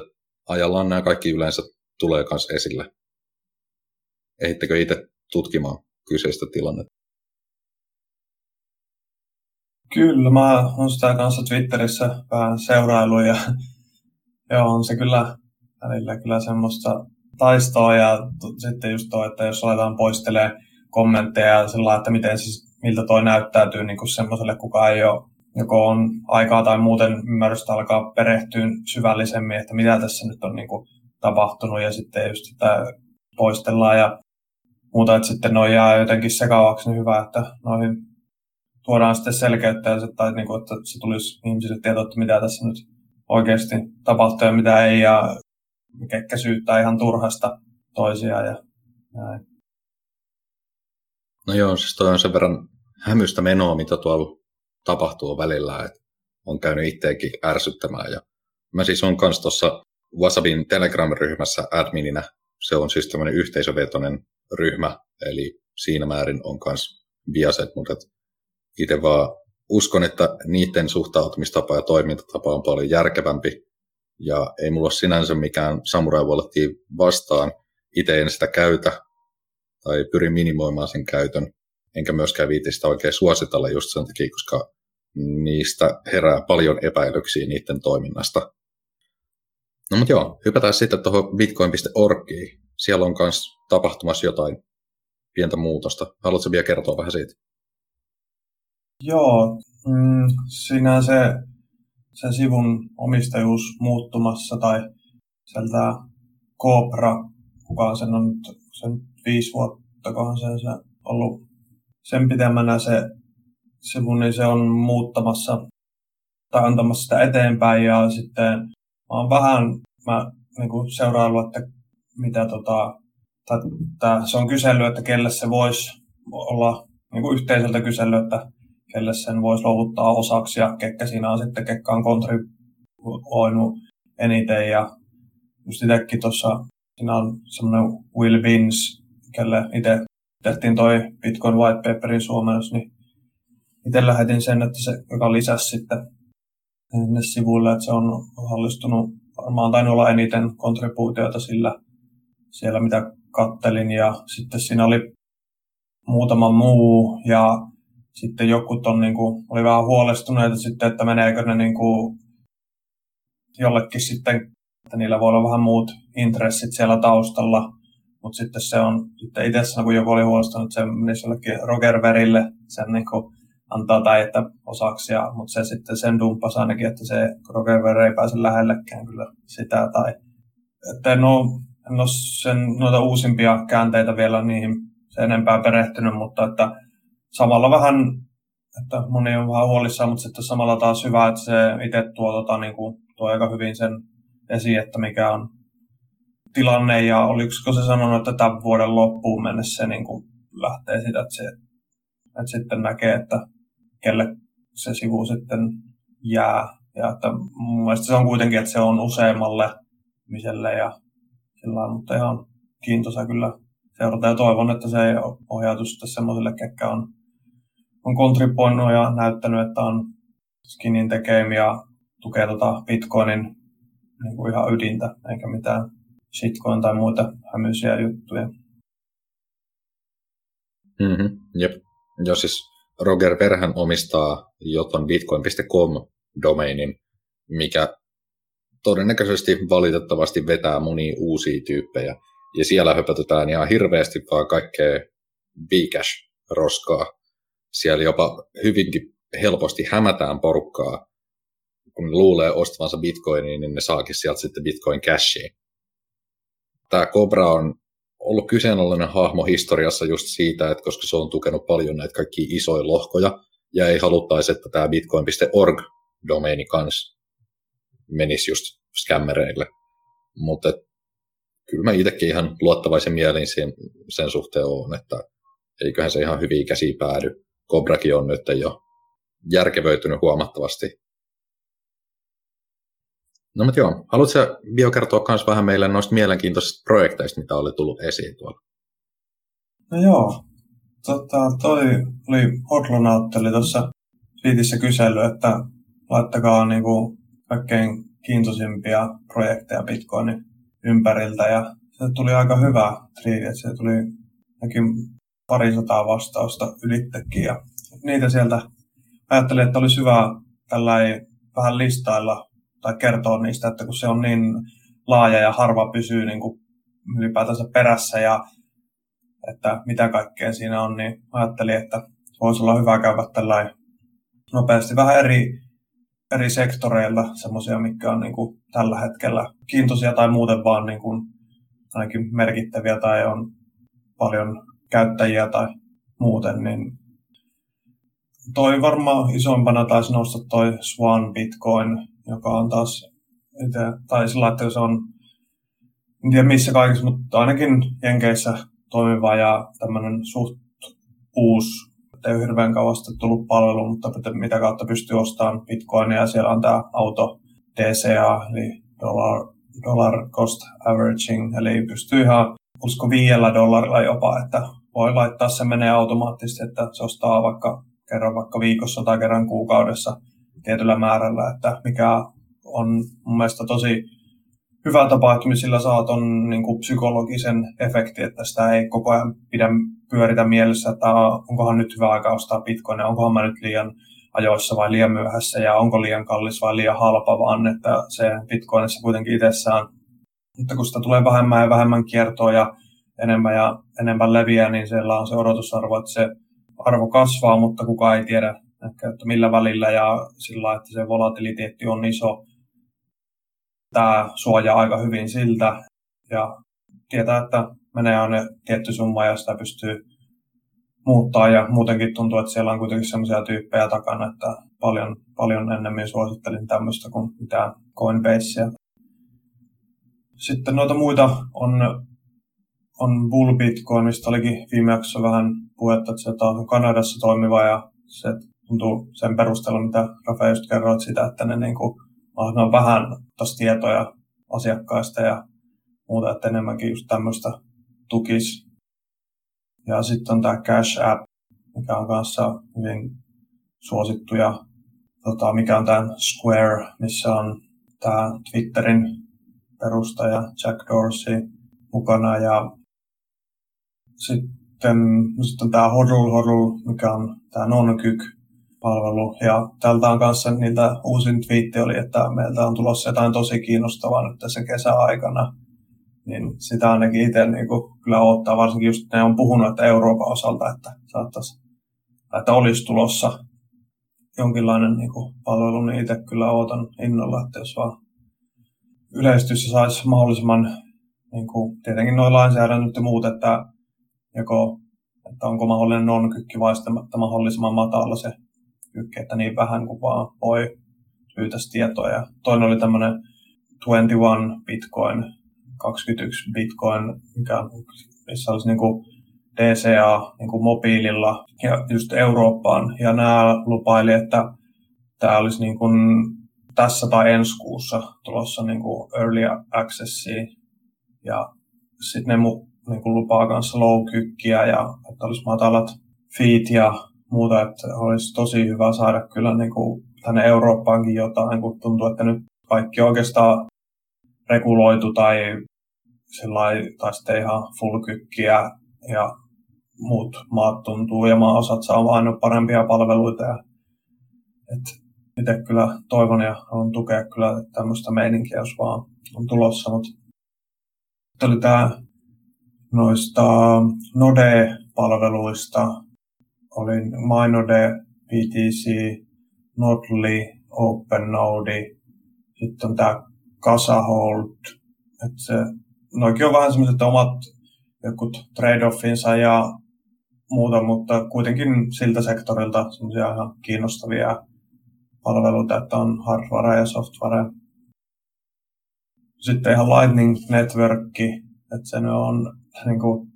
S1: ajallaan nämä kaikki yleensä tulee myös esille. Ehittekö itse tutkimaan kyseistä tilannetta?
S3: Kyllä, mä oon sitä kanssa Twitterissä vähän seurailu ja joo, on se kyllä välillä kyllä semmoista taistoa ja t- sitten just tuo, että jos aletaan poistelee kommentteja sillä että miten siis, miltä toi näyttäytyy niin semmoiselle, kuka ei ole joko on aikaa tai muuten ymmärrystä alkaa perehtyä syvällisemmin, että mitä tässä nyt on niin kuin tapahtunut ja sitten just sitä poistellaan ja muuta, että sitten noin jää jotenkin sekavaksi, niin hyvä, että noihin tuodaan sitten selkeyttä ja se, tai niin kuin, että se tulisi ihmisille tietoa, että mitä tässä nyt oikeasti tapahtuu ja mitä ei ja ketkä syyttää ihan turhasta toisiaan ja näin.
S1: No joo, siis toi on sen verran hämystä menoa, mitä tuolla tapahtuu välillä, että on käynyt itseäkin ärsyttämään. Ja mä siis on kanssa tuossa Wasabin Telegram-ryhmässä admininä. Se on siis tämmöinen yhteisövetoinen ryhmä, eli siinä määrin on myös biaset, mutta itse vaan uskon, että niiden suhtautumistapa ja toimintatapa on paljon järkevämpi. Ja ei mulla ole sinänsä mikään samurai vastaan. Itse en sitä käytä tai pyrin minimoimaan sen käytön. Enkä myöskään viiti sitä oikein suositella just sen takia, koska niistä herää paljon epäilyksiä niiden toiminnasta. No mutta joo, hypätään sitten tuohon bitcoin.orgiin. Siellä on myös tapahtumassa jotain pientä muutosta. Haluatko vielä kertoa vähän siitä?
S3: Joo, mm, siinä se, se sivun omistajuus muuttumassa tai sieltä Cobra, kuka sen on sen viisi vuotta, kohan se, se ollut sen pitemmänä se sivu, niin se on muuttamassa tai antamassa sitä eteenpäin. Ja sitten mä oon vähän mä niin kuin seuraillut, että mitä tota, tai, tai se on kysely, että kelle se voisi olla niin kuin yhteisöltä kysely, että kelle sen voisi luovuttaa osaksi ja ketkä siinä on sitten, ketkä on kontribuoinut eniten. Ja just itsekin tuossa siinä on semmoinen Will Vins, kelle itse tehtiin toi Bitcoin White Paperin suomennus, niin itse lähetin sen, että se, joka lisäsi sitten sinne sivuille, että se on osallistunut varmaan tainnut olla eniten kontribuutioita sillä siellä, mitä kattelin. Ja sitten siinä oli muutama muu ja sitten joku on, niin kuin, oli vähän huolestuneita sitten, että meneekö ne niin kuin, jollekin sitten, että niillä voi olla vähän muut intressit siellä taustalla. Mutta sitten se on, sitten itse kun joku oli huolestunut, että se menisi jollekin Roger Verille sen niin kuin, antaa tai että osaksi, ja, mutta se sitten sen dumppasi ainakin, että se Roger ei pääse lähellekään kyllä sitä. Tai, että en ole, en ole sen, noita uusimpia käänteitä vielä niihin se enempää perehtynyt, mutta että samalla vähän, että moni on vähän huolissaan, mutta sitten samalla taas hyvä, että se itse tuo, tota, niin kuin, tuo aika hyvin sen esiin, että mikä on tilanne ja oliko se sanonut, että tämän vuoden loppuun mennessä se niin kuin lähtee sitä, että, se, että sitten näkee, että kelle se sivu sitten jää. Ja että mun mielestä se on kuitenkin, että se on useammalle ihmiselle ja sillä mutta ihan kiintoisa kyllä seurata ja toivon, että se ei ohjautu sitten semmoiselle, ketkä on, on kontribuoinut ja näyttänyt, että on skinin tekemi ja tukee tota Bitcoinin niin kuin ihan ydintä, eikä mitään shitcoin tai muita hämyisiä juttuja.
S1: Mm-hmm, jep. Joo, siis Roger Verhän omistaa joton bitcoin.com-domainin, mikä todennäköisesti valitettavasti vetää monia uusia tyyppejä. Ja siellä höpötetään ihan hirveästi vaan kaikkea Bcash-roskaa. Siellä jopa hyvinkin helposti hämätään porukkaa. Kun ne luulee ostavansa bitcoiniin, niin ne saakin sieltä sitten bitcoin cashiin. Tämä Cobra on ollut kyseenalainen hahmo historiassa just siitä, että koska se on tukenut paljon näitä kaikkia isoja lohkoja, ja ei haluttaisi, että tämä bitcoin.org-domeini kanssa menisi just scammereille. Mutta kyllä mä itsekin ihan luottavaisen mielin sen, sen suhteen on, että eiköhän se ihan hyviä käsiä päädy. Kobrakin on nyt jo järkevöitynyt huomattavasti No mutta joo, haluatko Bio kertoa myös vähän meille noista mielenkiintoisista projekteista, mitä oli tullut esiin tuolla?
S3: No joo, tota, toi oli Hodlonautti oli tuossa Twiitissä kysely, että laittakaa niinku kaikkein kiintoisimpia projekteja Bitcoinin ympäriltä. Ja se tuli aika hyvä triidi, että se tuli ainakin parisataa vastausta ylittekin. Ja niitä sieltä ajattelin, että olisi hyvä tällä vähän listailla tai kertoa niistä, että kun se on niin laaja ja harva pysyy niin kuin ylipäätänsä perässä ja että mitä kaikkea siinä on, niin ajattelin, että voisi olla hyvä käydä tällä nopeasti vähän eri, eri sektoreilla, semmoisia, mitkä on niin kuin tällä hetkellä kiintoisia tai muuten vaan niin kuin ainakin merkittäviä tai on paljon käyttäjiä tai muuten, niin toi varmaan isompana taisi nostaa toi Swan Bitcoin, joka on taas, itse, tai sillä että se on, en tiedä missä kaikissa, mutta ainakin Jenkeissä toimiva ja tämmöinen suht uusi, ei ole hirveän kauasta tullut palvelu, mutta mitä kautta pystyy ostamaan bitcoinia, siellä on tämä auto DCA, eli dollar, dollar cost averaging, eli pystyy ihan, usko viidellä dollarilla jopa, että voi laittaa se menee automaattisesti, että se ostaa vaikka kerran vaikka viikossa tai kerran kuukaudessa tietyllä määrällä, että mikä on mun mielestä tosi hyvä tapa, että sillä saa ton niin kuin psykologisen efekti, että sitä ei koko ajan pidä pyöritä mielessä, että onkohan nyt hyvä aika ostaa bitcoinia, onkohan mä nyt liian ajoissa vai liian myöhässä ja onko liian kallis vai liian halpa, vaan että se bitcoinissa kuitenkin itsessään, mutta kun sitä tulee vähemmän ja vähemmän kiertoa ja enemmän ja enemmän leviää, niin siellä on se odotusarvo, että se arvo kasvaa, mutta kukaan ei tiedä, ehkä, että millä välillä ja sillä että se volatiliteetti on iso. Tämä suojaa aika hyvin siltä ja tietää, että menee aina tietty summa ja sitä pystyy muuttaa ja muutenkin tuntuu, että siellä on kuitenkin sellaisia tyyppejä takana, että paljon, paljon ennemmin suosittelin tämmöistä kuin mitään Coinbasea. Sitten noita muita on, on Bull Bitcoin, mistä olikin viime jaksossa vähän puhetta, että se on Kanadassa toimiva ja se tuntuu sen perusteella, mitä Rafa just kerroit sitä, että ne, niin kuin, on vähän tietoja asiakkaista ja muuta, että enemmänkin just tämmöistä tukisi. Ja sitten on tämä Cash App, mikä on kanssa hyvin suosittu ja tota, mikä on tämä Square, missä on tämä Twitterin perustaja Jack Dorsey mukana ja sitten, sitten on tämä Hodl Hodl, mikä on tämä NonKyk palvelu ja tältä on kanssa niitä uusin twiitti oli, että meiltä on tulossa jotain tosi kiinnostavaa nyt tässä kesäaikana. Niin sitä ainakin itse niin kuin, kyllä odottaa, varsinkin just ne on puhunut, että Euroopan osalta, että saattaisi, että olisi tulossa jonkinlainen niin kuin, palvelu, niin itse kyllä odotan innolla, että jos vaan yleistyssä saisi mahdollisimman, niin kuin, tietenkin noin lainsäädännöt ja muut, että joko että onko mahdollinen non-kykki vai sitten mahdollisimman matala se kykki, että niin vähän kuin vaan voi pyytäisi tietoa. Ja toinen oli tämmöinen 21 Bitcoin 21 bitcoin, mikä, missä olisi niin kuin DCA niin kuin mobiililla ja just Eurooppaan. Ja nämä lupaili, että tämä olisi niin kuin tässä tai ensi kuussa tulossa niin kuin early accessiin. Ja sitten ne mu, niin kuin lupaa kanssa low ja että olisi matalat feet ja muuta, että olisi tosi hyvä saada kyllä niin kuin tänne Eurooppaankin jotain, kun tuntuu, että nyt kaikki oikeastaan reguloitu tai, tai sitten ihan full kykkiä ja muut maat tuntuu ja maaosat saa aina parempia palveluita. Ja, et itse kyllä toivon ja haluan tukea kyllä tämmöistä meininkiä, jos vaan on tulossa. Mutta oli tämä noista Node-palveluista, oli MyNode, PTC, Nodli, OpenNode, sitten on tämä Kasahold, että noikin on vähän semmoiset omat jokut trade-offinsa ja muuta, mutta kuitenkin siltä sektorilta semmoisia ihan kiinnostavia palveluita, että on hardware ja software. Sitten ihan Lightning Network, että se on niin kuin,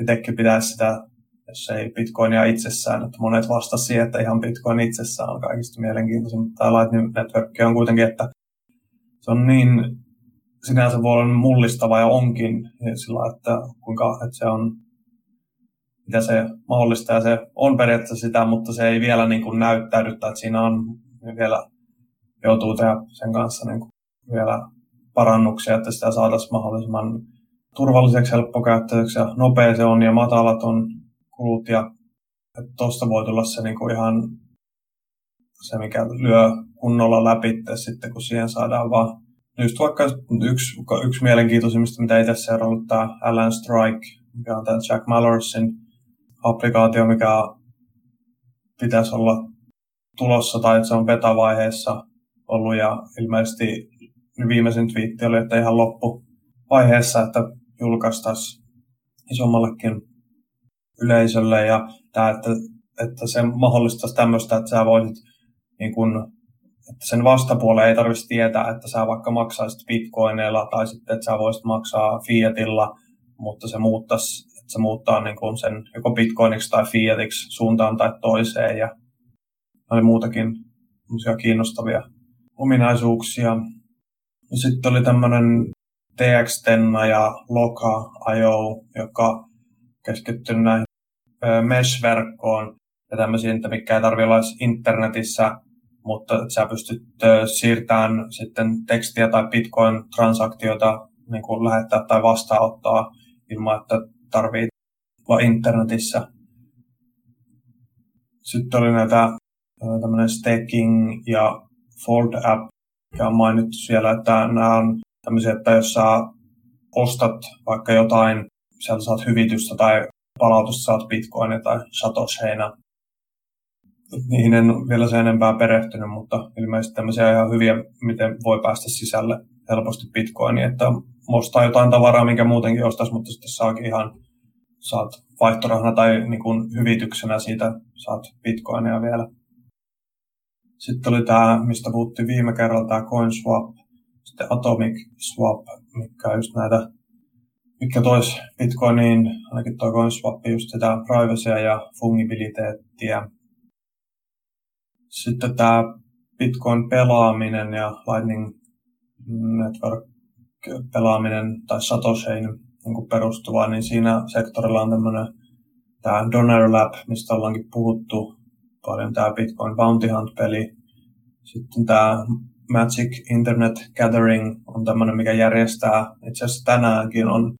S3: itsekin pitäisi sitä, jos ei Bitcoinia itsessään, että monet vastasivat siihen, että ihan Bitcoin itsessään on kaikista mielenkiintoisin, mutta tämä Lightning Network on kuitenkin, että se on niin sinänsä voi olla mullistava ja onkin sillä, että kuinka että se on mitä se mahdollistaa ja se on periaatteessa sitä, mutta se ei vielä niin kuin näyttäydy, että siinä on niin vielä joutuu tehdä sen kanssa niin kuin vielä parannuksia, että sitä saataisiin mahdollisimman turvalliseksi, helppokäyttöiseksi ja nopea se on ja matalat on kulut ja tuosta voi tulla se niin kuin ihan se, mikä lyö kunnolla läpi sitten, kun siihen saadaan vaan just vaikka yksi, yksi mielenkiintoisimmista, mitä itse seurannut, tämä Alan Strike, mikä on tämä Jack Mallorsin applikaatio, mikä pitäisi olla tulossa tai että se on beta-vaiheessa ollut ja ilmeisesti viimeisin twiitti oli, että ihan loppuvaiheessa, että julkaistaisiin isommallekin yleisölle ja tämä, että, että se mahdollistaisi tämmöistä, että sä voisit niin kun, että sen vastapuoleen ei tarvitsisi tietää, että sä vaikka maksaisit bitcoineilla tai sitten, että sä voisit maksaa fiatilla, mutta se muuttaisi, että se muuttaa niin kuin sen joko bitcoiniksi tai fiatiksi suuntaan tai toiseen ja oli muutakin kiinnostavia ominaisuuksia. Sitten oli tämmöinen TX-Tenna ja Loka.io, joka keskittyy näihin mesh-verkkoon ja tämmöisiin, mikä ei tarvitse olla internetissä mutta sä pystyt siirtämään sitten tekstiä tai bitcoin-transaktioita niin kuin lähettää tai vastaanottaa ilman, että tarvii olla internetissä. Sitten oli näitä tämmöinen staking ja fold app, mikä on mainittu siellä, että nämä on tämmöisiä, että jos sä ostat vaikka jotain, sieltä saat hyvitystä tai palautusta saat bitcoinia tai satosheina, niihin en vielä sen enempää perehtynyt, mutta ilmeisesti tämmöisiä ihan hyviä, miten voi päästä sisälle. helposti bitcoinia, että ostaa jotain tavaraa, minkä muutenkin ostaisi, mutta sitten saakin ihan, saat vaihtorahana tai niin kuin hyvityksenä siitä, saat bitcoinia vielä. Sitten oli tämä, mistä puhuttiin viime kerralla, tämä CoinSwap, sitten Atomic Swap, mikä on just näitä, mikä tois Bitcoiniin, ainakin tuo CoinSwap, just sitä privacya ja fungibiliteettiä. Sitten tämä Bitcoin-pelaaminen ja Lightning Network-pelaaminen tai Satoshiin niin perustuva, niin siinä sektorilla on tämmöinen tämä Donor Lab, mistä ollaankin puhuttu paljon, tämä Bitcoin Bounty Hunt-peli. Sitten tämä Magic Internet Gathering on tämmöinen, mikä järjestää, itse asiassa tänäänkin on,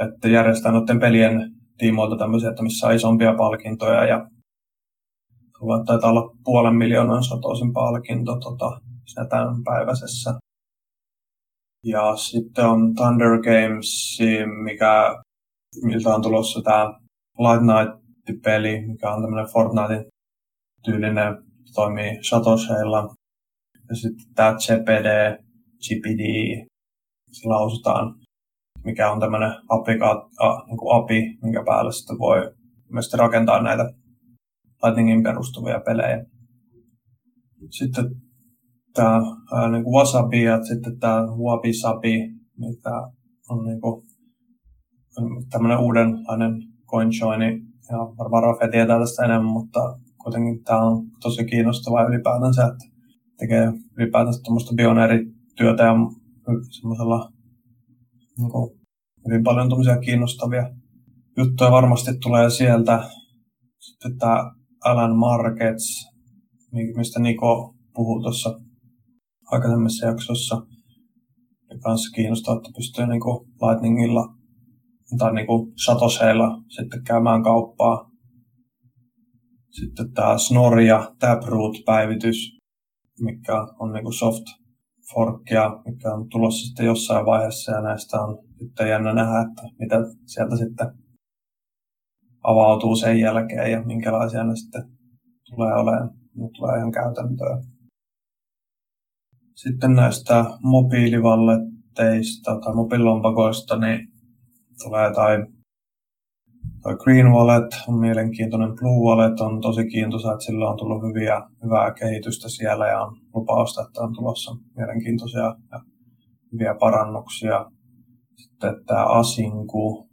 S3: että järjestää noiden pelien tiimoilta tämmöisiä, että missä isompia palkintoja ja taitaa olla puolen miljoonan satoisin palkinto tota, siinä tämän päiväisessä. Ja sitten on Thunder Games, mikä, miltä on tulossa tämä Light Night-peli, mikä on tämmöinen Fortnitein tyylinen, toimii Satosheilla. Ja sitten tämä CPD, GPD, se lausutaan, mikä on tämmöinen applikaat, niin kuin API, minkä päälle sitten voi myös rakentaa näitä Lightningin perustuvia pelejä. Sitten tämä niin kuin Wasabi ja sitten tämä Wabi Sabi, mikä on niin kuin, tämmöinen uudenlainen CoinJoini. Ja varmaan Rafe tietää tästä enemmän, mutta kuitenkin tämä on tosi kiinnostavaa ylipäätänsä, että tekee ylipäätänsä tuommoista pioneerityötä ja semmoisella niin kuin, hyvin paljon kiinnostavia juttuja varmasti tulee sieltä. Sitten tämä Alan Markets, mistä Niko puhuu tuossa aikaisemmassa jaksossa. Ja kanssa kiinnostaa, että pystyy niin kuin Lightningilla tai niin kuin Satosheilla sitten käymään kauppaa. Sitten tämä Snor ja Taproot-päivitys, mikä on niin kuin soft forkia, mikä on tulossa sitten jossain vaiheessa ja näistä on sitten jännä nähdä, että mitä sieltä sitten avautuu sen jälkeen ja minkälaisia ne sitten tulee olemaan. Ne tulee ihan käytäntöön. Sitten näistä mobiilivalletteista tai mobiililompakoista, niin tulee jotain Toi Green Wallet on mielenkiintoinen, Blue Wallet on tosi kiintoisa, että sillä on tullut hyviä, hyvää kehitystä siellä ja on lupausta, että on tulossa mielenkiintoisia ja hyviä parannuksia. Sitten tämä Asinku,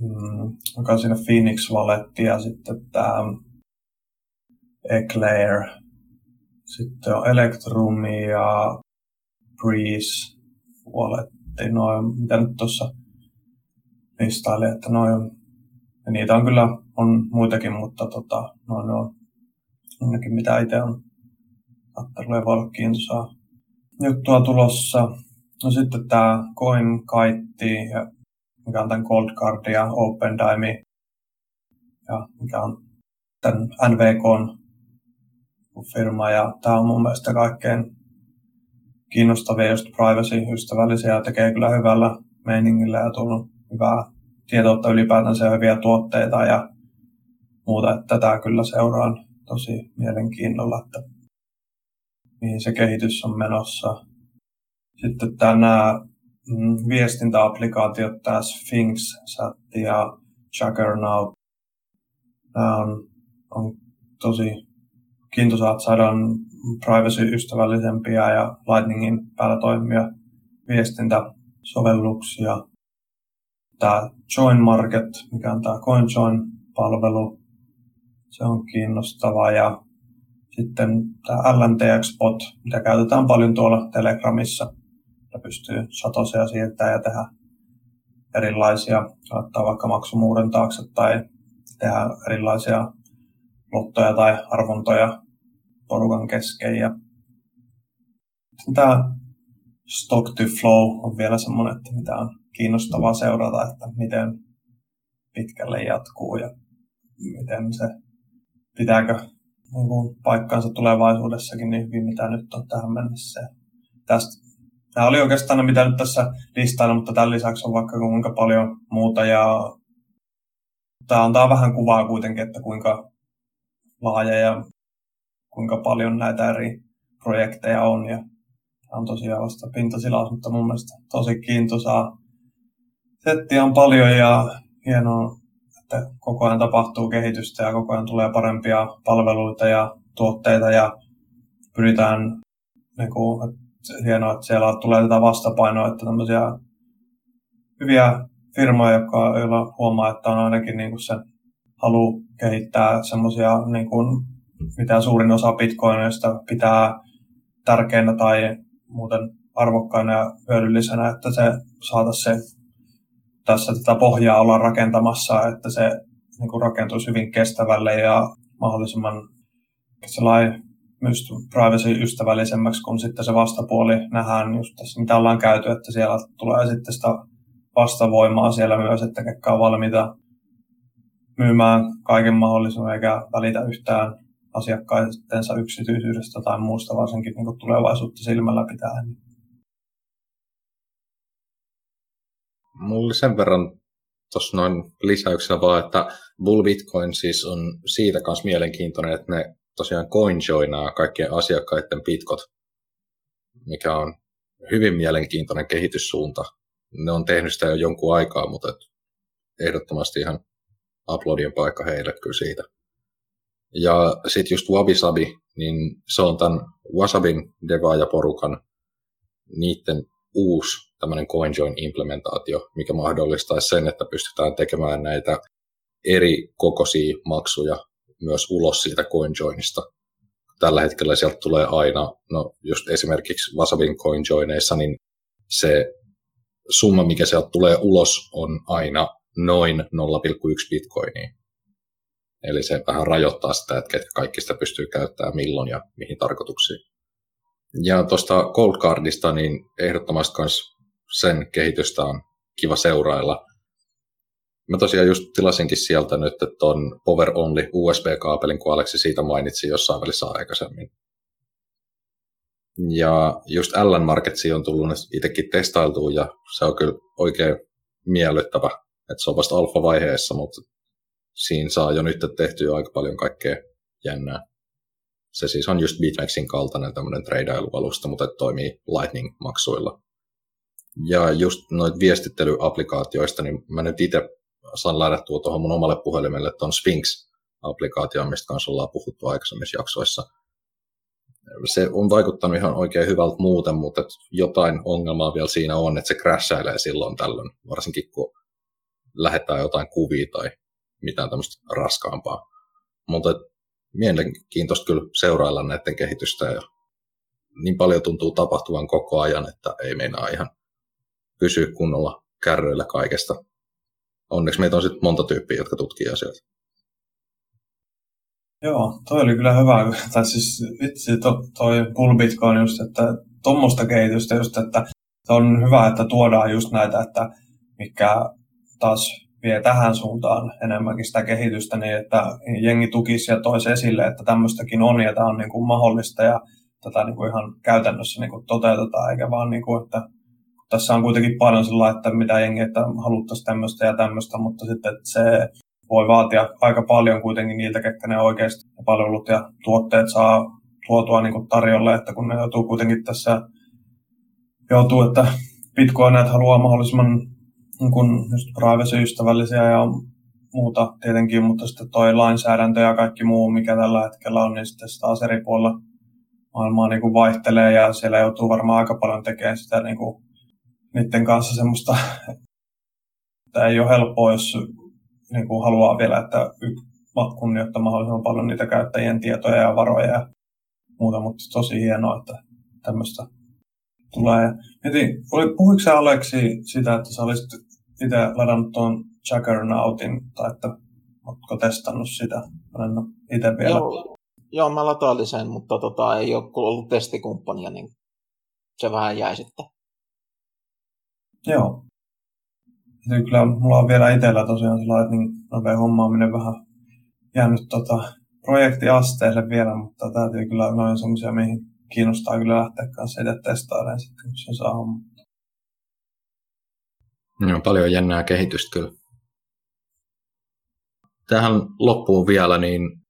S3: mm, joka on siinä Phoenix Wallet ja sitten tämä Eclair, sitten on Electrum ja Breeze Walletti, noin, mitä nyt tuossa listaili, että noin ja niitä on kyllä on muitakin, mutta tota, noin on ainakin mitä itse on katsellut ja voi olla kiintosaa juttua tulossa. No sitten tämä Coin ja mikä on tämän Cold Card ja Open Dime, ja mikä on tämän NVK firma, ja tämä on mun mielestä kaikkein kiinnostavia just privacy-ystävällisiä ja tekee kyllä hyvällä meiningillä ja tullut hyvää tietoutta ylipäätänsä hyviä tuotteita ja muuta. Että tätä kyllä seuraan tosi mielenkiinnolla, että mihin se kehitys on menossa. Sitten nämä mm, viestintäapplikaatiot, tämä Sphinx, Chat ja Juggernaut, nämä on, on tosi kiintoisaa, että saadaan privacy-ystävällisempiä ja Lightningin päällä toimia viestintäsovelluksia tämä Join Market, mikä on tämä CoinJoin-palvelu. Se on kiinnostava. Ja sitten tämä LNTX-bot, mitä käytetään paljon tuolla Telegramissa. Ja pystyy satosia siirtää ja tehdä erilaisia, laittaa vaikka maksumuuren taakse tai tehdä erilaisia lottoja tai arvontoja porukan kesken. Ja tämä stock to flow on vielä semmoinen, että mitä on kiinnostavaa seurata, että miten pitkälle jatkuu ja miten se pitääkö niin kuin paikkaansa tulevaisuudessakin niin hyvin, mitä nyt on tähän mennessä. Tästä, tämä oli oikeastaan ne, mitä nyt tässä listailla, mutta tämän lisäksi on vaikka kuinka paljon muuta. Ja tämä antaa vähän kuvaa kuitenkin, että kuinka laaja ja kuinka paljon näitä eri projekteja on. Ja on tosiaan vasta pintasilaus, mutta mun mielestä tosi kiintoisaa. Settiä on paljon ja hienoa, että koko ajan tapahtuu kehitystä ja koko ajan tulee parempia palveluita ja tuotteita ja pyritään, niin kuin, hienoa, että siellä tulee tätä vastapainoa, että tämmöisiä hyviä firmoja, jotka, joilla huomaa, että on ainakin niin kuin se halu kehittää semmoisia, niin kuin, mitä suurin osa bitcoinista pitää tärkeänä tai muuten arvokkaana ja hyödyllisenä, että se saataisiin se tässä tätä pohjaa olla rakentamassa, että se niin kuin rakentuisi hyvin kestävälle ja mahdollisimman myös privacy-ystävällisemmäksi, kun sitten se vastapuoli nähdään just tässä, mitä ollaan käyty, että siellä tulee sitten sitä vastavoimaa siellä myös, että ketkä on valmiita myymään kaiken mahdollisuuden eikä välitä yhtään asiakkaidensa yksityisyydestä tai muusta, varsinkin niin tulevaisuutta silmällä pitää.
S1: Mulla oli sen verran tuossa noin lisäyksellä vaan, että Bull Bitcoin siis on siitä myös mielenkiintoinen, että ne tosiaan CoinJoinaa kaikkien asiakkaiden bitkot, mikä on hyvin mielenkiintoinen kehityssuunta. Ne on tehnyt sitä jo jonkun aikaa, mutta ehdottomasti ihan uploadien paikka heille kyllä siitä. Ja sitten just Wabi-Sabi, niin se on tämän Wasabin devaajaporukan niiden uusi tämmöinen CoinJoin-implementaatio, mikä mahdollistaisi sen, että pystytään tekemään näitä eri kokoisia maksuja myös ulos siitä CoinJoinista. Tällä hetkellä sieltä tulee aina, no just esimerkiksi Wasabin CoinJoineissa, niin se summa, mikä sieltä tulee ulos, on aina noin 0,1 bitcoinia. Eli se vähän rajoittaa sitä, että ketkä kaikki sitä pystyy käyttämään milloin ja mihin tarkoituksiin. Ja tuosta Cold Cardista, niin ehdottomasti myös sen kehitystä on kiva seurailla. Mä tosiaan just tilasinkin sieltä nyt tuon Power Only USB-kaapelin, kun Aleksi siitä mainitsi jossain välissä aikaisemmin. Ja just Allen Marketsi on tullut itsekin testailtua ja se on kyllä oikein miellyttävä. Että se on vasta alfa-vaiheessa, mutta siinä saa jo nyt tehtyä aika paljon kaikkea jännää. Se siis on just BitMEXin kaltainen tämmöinen treidailuvalusta, mutta toimii Lightning-maksuilla. Ja just noita viestittelyapplikaatioista, niin mä nyt itse saan ladattua tuohon mun omalle puhelimelle tuon Sphinx-applikaation, mistä kanssa ollaan puhuttu aikaisemmissa jaksoissa. Se on vaikuttanut ihan oikein hyvältä muuten, mutta jotain ongelmaa vielä siinä on, että se crashailee silloin tällöin, varsinkin kun lähettää jotain kuvia tai mitään tämmöistä raskaampaa. Mutta mielenkiintoista kyllä seurailla näiden kehitystä ja niin paljon tuntuu tapahtuvan koko ajan, että ei meinaa ihan pysyä kunnolla kärryillä kaikesta. Onneksi meitä on sitten monta tyyppiä, jotka tutkii asioita.
S3: Joo, toi oli kyllä hyvä. Tai siis vitsi, to, toi Bull Bitcoin just, että tuommoista kehitystä just, että on hyvä, että tuodaan just näitä, että mikä taas vie tähän suuntaan enemmänkin sitä kehitystä niin, että jengi tukisi ja toisi esille, että tämmöistäkin on ja tämä on niin kuin mahdollista ja tätä niin kuin ihan käytännössä niin kuin toteutetaan, eikä vaan niin kuin, että tässä on kuitenkin paljon sillä että mitä jengi, että haluttaisiin tämmöistä ja tämmöistä, mutta sitten että se voi vaatia aika paljon kuitenkin niiltä, ketkä ne oikeasti palvelut ja tuotteet saa tuotua niin kuin tarjolle, että kun ne joutuu kuitenkin tässä joutuu, että Bitcoinit haluaa mahdollisimman niin kuin just privacy-ystävällisiä ja muuta tietenkin, mutta sitten toi lainsäädäntö ja kaikki muu, mikä tällä hetkellä on, niin sitten taas eri puolilla maailmaa niin kuin vaihtelee ja siellä joutuu varmaan aika paljon tekemään sitä niin kuin niiden kanssa semmoista, että ei ole helppoa, jos niin kuin haluaa vielä, että kunnioittaa mahdollisimman paljon niitä käyttäjien tietoja ja varoja ja muuta, mutta tosi hienoa, että tämmöistä tulee. Mietin, puhuiko Aleksi sitä, että sä olisit itse ladannut tuon Juggernautin, tai että oletko testannut sitä? en ole itse vielä.
S2: Joo, joo, mä latailin sen, mutta tota, ei ole ollut testikumppania, niin se vähän jäi sitten.
S3: Joo. Ja kyllä mulla on vielä itsellä tosiaan sellainen, että niin nopea hommaaminen vähän jäänyt tota, projektiasteelle vielä, mutta täytyy kyllä noin semmoisia, mihin kiinnostaa kyllä lähteä kanssa itse testailemaan sitten, kun se saa hommaa.
S1: No, paljon jännää kehitystä kyllä. Tähän loppuun vielä, niin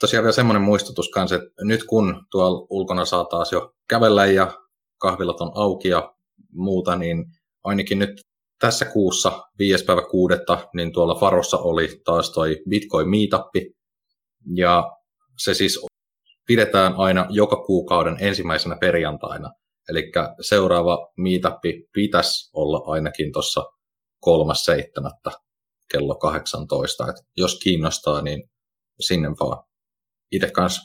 S1: tosiaan vielä semmoinen muistutus kanssa, että nyt kun tuolla ulkona saa taas jo kävellä ja kahvilat on auki ja muuta, niin ainakin nyt tässä kuussa 5. päivä 6. niin tuolla Farossa oli taas toi Bitcoin Meetup, ja se siis pidetään aina joka kuukauden ensimmäisenä perjantaina. Eli seuraava meetup pitäisi olla ainakin tuossa 3.7. kello 18. Et jos kiinnostaa, niin sinne vaan. Itse kanssa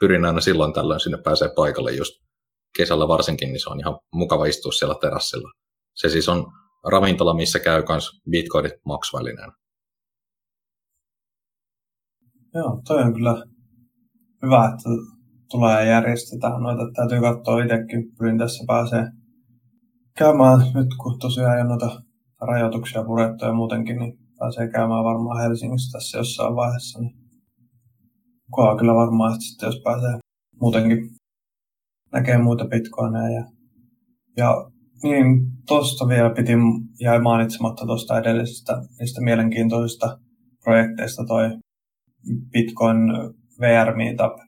S1: pyrin aina silloin tällöin sinne pääsee paikalle just kesällä varsinkin, niin se on ihan mukava istua siellä terassilla. Se siis on ravintola, missä käy myös bitcoinit maksuvälineenä.
S3: Joo, toi on kyllä hyvä, että tulee järjestetään noita. Täytyy katsoa itsekin, pyrin tässä pääsee käymään nyt, kun tosiaan ei ole noita rajoituksia purettu ja muutenkin, niin pääsee käymään varmaan Helsingissä tässä jossain vaiheessa. Niin Kuva kyllä varmaan, että sitten jos pääsee muutenkin näkee muita bitcoineja. Ja, ja niin, tuosta vielä piti, jäi mainitsematta tuosta edellisestä niistä mielenkiintoisista projekteista toi Bitcoin VR Meetup,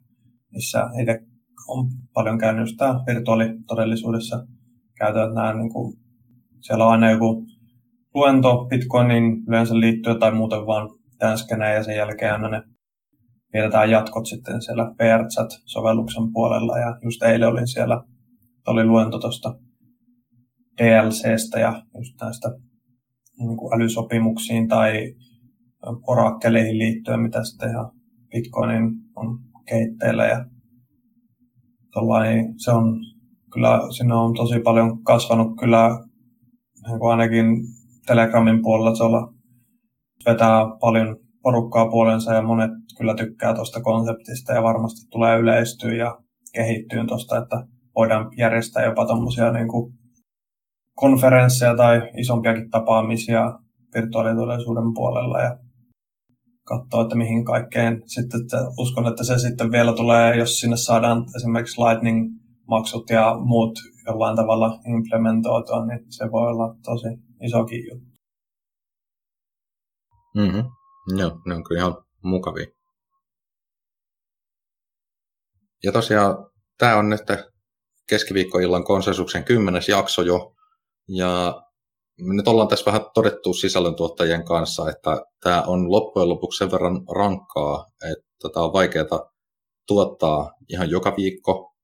S3: missä itse on paljon käynyt sitä virtuaalitodellisuudessa. Käytän nämä, niin kuin, siellä on aina joku luento Bitcoinin yleensä liittyen tai muuten vaan tänskeneen ja sen jälkeen aina ne vietetään jatkot sitten siellä VRChat-sovelluksen puolella. Ja just eilen olin siellä, oli luento tuosta DLCstä ja just näistä niin kuin älysopimuksiin tai orakkeleihin liittyen, mitä sitten ihan Bitcoinin on keitteillä ja tollain, se on kyllä, siinä on tosi paljon kasvanut kyllä niin ainakin Telegramin puolella se olla, vetää paljon porukkaa puolensa ja monet kyllä tykkää tuosta konseptista ja varmasti tulee yleistyä ja kehittyä tuosta, että voidaan järjestää jopa tuommoisia niin konferensseja tai isompiakin tapaamisia virtuaalitodellisuuden puolella ja katsoa, että mihin kaikkeen sitten, että uskon, että se sitten vielä tulee, jos sinne saadaan esimerkiksi Lightning-maksut ja muut jollain tavalla implementoitua, niin se voi olla tosi isokin juttu.
S1: Mm-hmm. Joo, ne on kyllä ihan mukavia. Ja tosiaan tämä on nyt keskiviikkoillan konsensuksen kymmenes jakso jo. Ja me nyt ollaan tässä vähän todettu sisällöntuottajien kanssa, että tämä on loppujen lopuksi sen verran rankkaa, että tämä on vaikeaa tuottaa ihan joka viikko.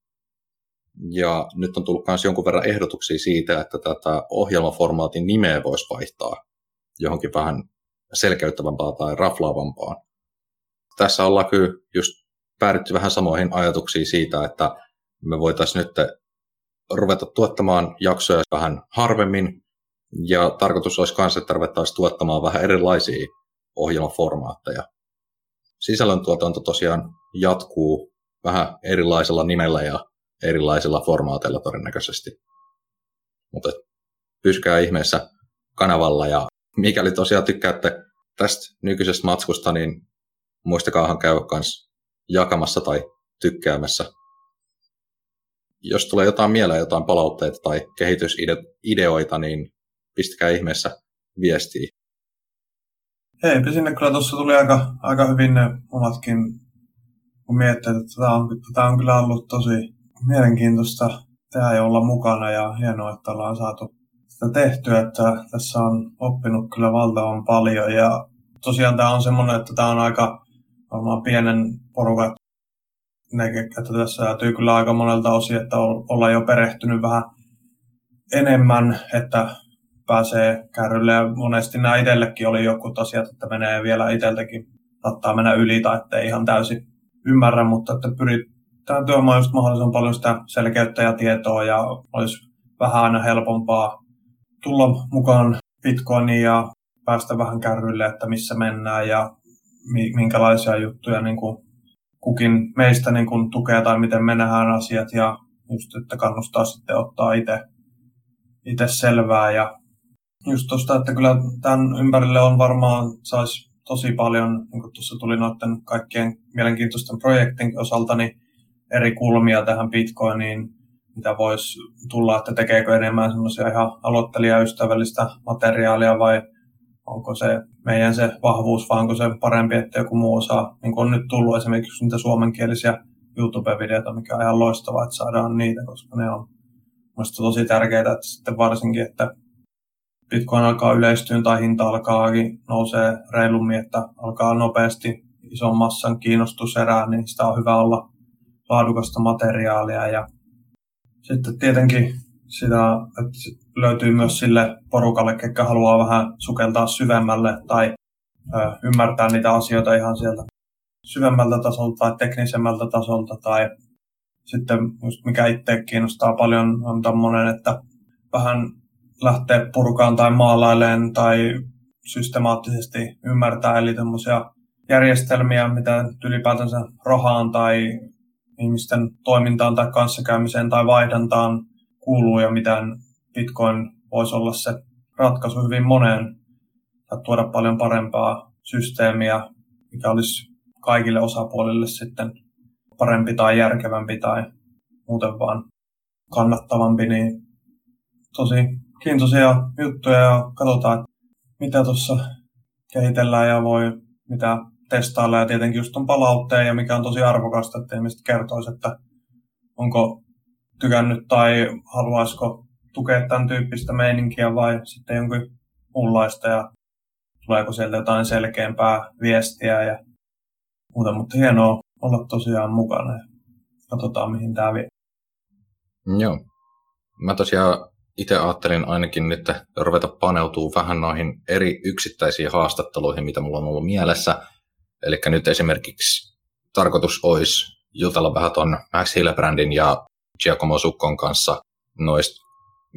S1: Ja nyt on tullut myös jonkun verran ehdotuksia siitä, että tätä ohjelmaformaatin nimeä voisi vaihtaa johonkin vähän selkeyttävämpään tai raflaavampaan. Tässä ollaan kyllä just päädytty vähän samoihin ajatuksiin siitä, että me voitaisiin nyt ruveta tuottamaan jaksoja vähän harvemmin, ja tarkoitus olisi myös, että ruvettaisiin tuottamaan vähän erilaisia ohjelmaformaatteja. Sisällöntuotanto tosiaan jatkuu vähän erilaisella nimellä ja erilaisilla formaateilla todennäköisesti. Mutta pysykää ihmeessä kanavalla ja mikäli tosiaan tykkäätte tästä nykyisestä matskusta, niin muistakaahan käydä myös jakamassa tai tykkäämässä. Jos tulee jotain mieleen, jotain palautteita tai kehitysideoita, niin pistäkää ihmeessä viestiä.
S3: Hei, sinne kyllä tuossa tuli aika, aika hyvin ne omatkin, kun miettii, että tämä on, tämä on kyllä ollut tosi mielenkiintoista tehdä ja olla mukana ja hienoa, että ollaan saatu sitä tehtyä, että tässä on oppinut kyllä valtavan paljon ja tosiaan tämä on semmoinen, että tämä on aika varmaan pienen porukan että tässä täytyy kyllä aika monelta osin, että olla jo perehtynyt vähän enemmän, että pääsee kärrylle. Ja monesti nämä itsellekin oli joku asiat, että menee vielä itseltäkin, saattaa mennä yli tai ettei ihan täysin ymmärrä, mutta että pyritään työmään just mahdollisimman paljon sitä selkeyttä ja tietoa ja olisi vähän aina helpompaa tulla mukaan Bitcoiniin ja päästä vähän kärrylle, että missä mennään ja minkälaisia juttuja niin kuin kukin meistä niin kuin tukee tai miten me nähdään asiat ja just, että kannustaa sitten ottaa itse itse selvää ja just tuosta, että kyllä tämän ympärille on varmaan, saisi tosi paljon, niin kuin tuossa tuli noiden kaikkien mielenkiintoisten projektin osalta, niin eri kulmia tähän Bitcoiniin, mitä voisi tulla, että tekeekö enemmän semmoisia ihan aloittelijaystävällistä materiaalia vai onko se meidän se vahvuus vai onko se parempi, että joku muu osaa, niin kuin on nyt tullut esimerkiksi niitä suomenkielisiä YouTube-videoita, mikä on ihan loistavaa, että saadaan niitä, koska ne on Minusta tosi tärkeää, että sitten varsinkin, että Bitcoin alkaa yleistyä tai hinta alkaa nousee reilummin, että alkaa nopeasti ison massan kiinnostus erää, niin sitä on hyvä olla laadukasta materiaalia. Ja sitten tietenkin sitä, että löytyy myös sille porukalle, ketkä haluaa vähän sukeltaa syvemmälle tai ö, ymmärtää niitä asioita ihan sieltä syvemmältä tasolta tai teknisemmältä tasolta tai sitten mikä itse kiinnostaa paljon on tämmöinen, että vähän lähtee purkaan tai maalaileen tai systemaattisesti ymmärtää, eli tämmöisiä järjestelmiä, mitä ylipäätänsä rahaan tai ihmisten toimintaan tai kanssakäymiseen tai vaihdantaan kuuluu ja miten Bitcoin voisi olla se ratkaisu hyvin moneen tai tuoda paljon parempaa systeemiä, mikä olisi kaikille osapuolille sitten parempi tai järkevämpi tai muuten vaan kannattavampi, niin tosi kiintoisia juttuja ja katsotaan, mitä tuossa kehitellään ja voi mitä testailla ja tietenkin just on palautteen ja mikä on tosi arvokasta, että ihmiset kertoisi, että onko tykännyt tai haluaisiko tukea tämän tyyppistä meininkiä vai sitten jonkun muunlaista ja tuleeko sieltä jotain selkeämpää viestiä ja muuta, mutta hienoa olla tosiaan mukana ja katsotaan mihin tämä vie.
S1: Joo. Mä tosiaan itse ajattelin ainakin nyt ruveta paneutuu vähän noihin eri yksittäisiin haastatteluihin, mitä mulla on ollut mielessä. Eli nyt esimerkiksi tarkoitus olisi jutella vähän tuon Max Hillebrantin ja Giacomo Sukkon kanssa noista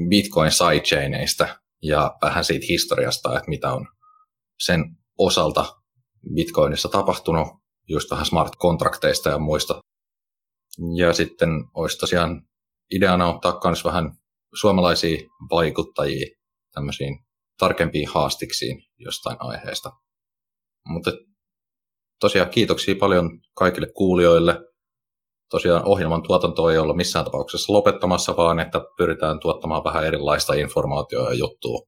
S1: Bitcoin sidechaineista ja vähän siitä historiasta, että mitä on sen osalta Bitcoinissa tapahtunut, just vähän smart-kontrakteista ja muista. Ja sitten olisi tosiaan ideana ottaa myös vähän suomalaisia vaikuttajia tämmöisiin tarkempiin haastiksiin jostain aiheesta. Mutta tosiaan kiitoksia paljon kaikille kuulijoille. Tosiaan ohjelman tuotanto ei olla missään tapauksessa lopettamassa, vaan että pyritään tuottamaan vähän erilaista informaatiota ja juttua.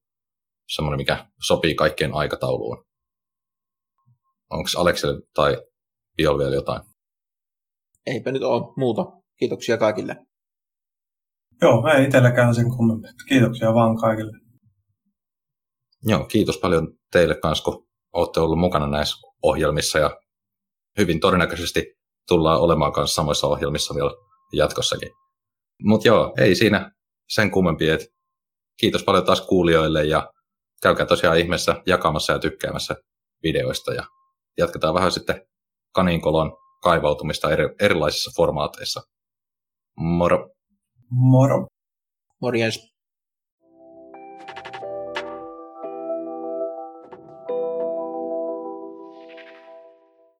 S1: Semmoinen, mikä sopii kaikkien aikatauluun. Onko Alekselle tai Biol vielä jotain?
S2: Eipä nyt ole muuta. Kiitoksia kaikille.
S3: Joo, ei itselläkään sen kummemmin. Kiitoksia vaan kaikille.
S1: Joo, kiitos paljon teille kanssa, kun olette ollut mukana näissä ohjelmissa ja hyvin todennäköisesti tullaan olemaan kanssa samoissa ohjelmissa vielä jatkossakin. Mutta joo, ei siinä sen kummempi, että kiitos paljon taas kuulijoille ja käykää tosiaan ihmeessä jakamassa ja tykkäämässä videoista ja jatketaan vähän sitten kaninkolon kaivautumista eri, erilaisissa formaateissa. Moro!
S3: Moro!
S2: Morjens!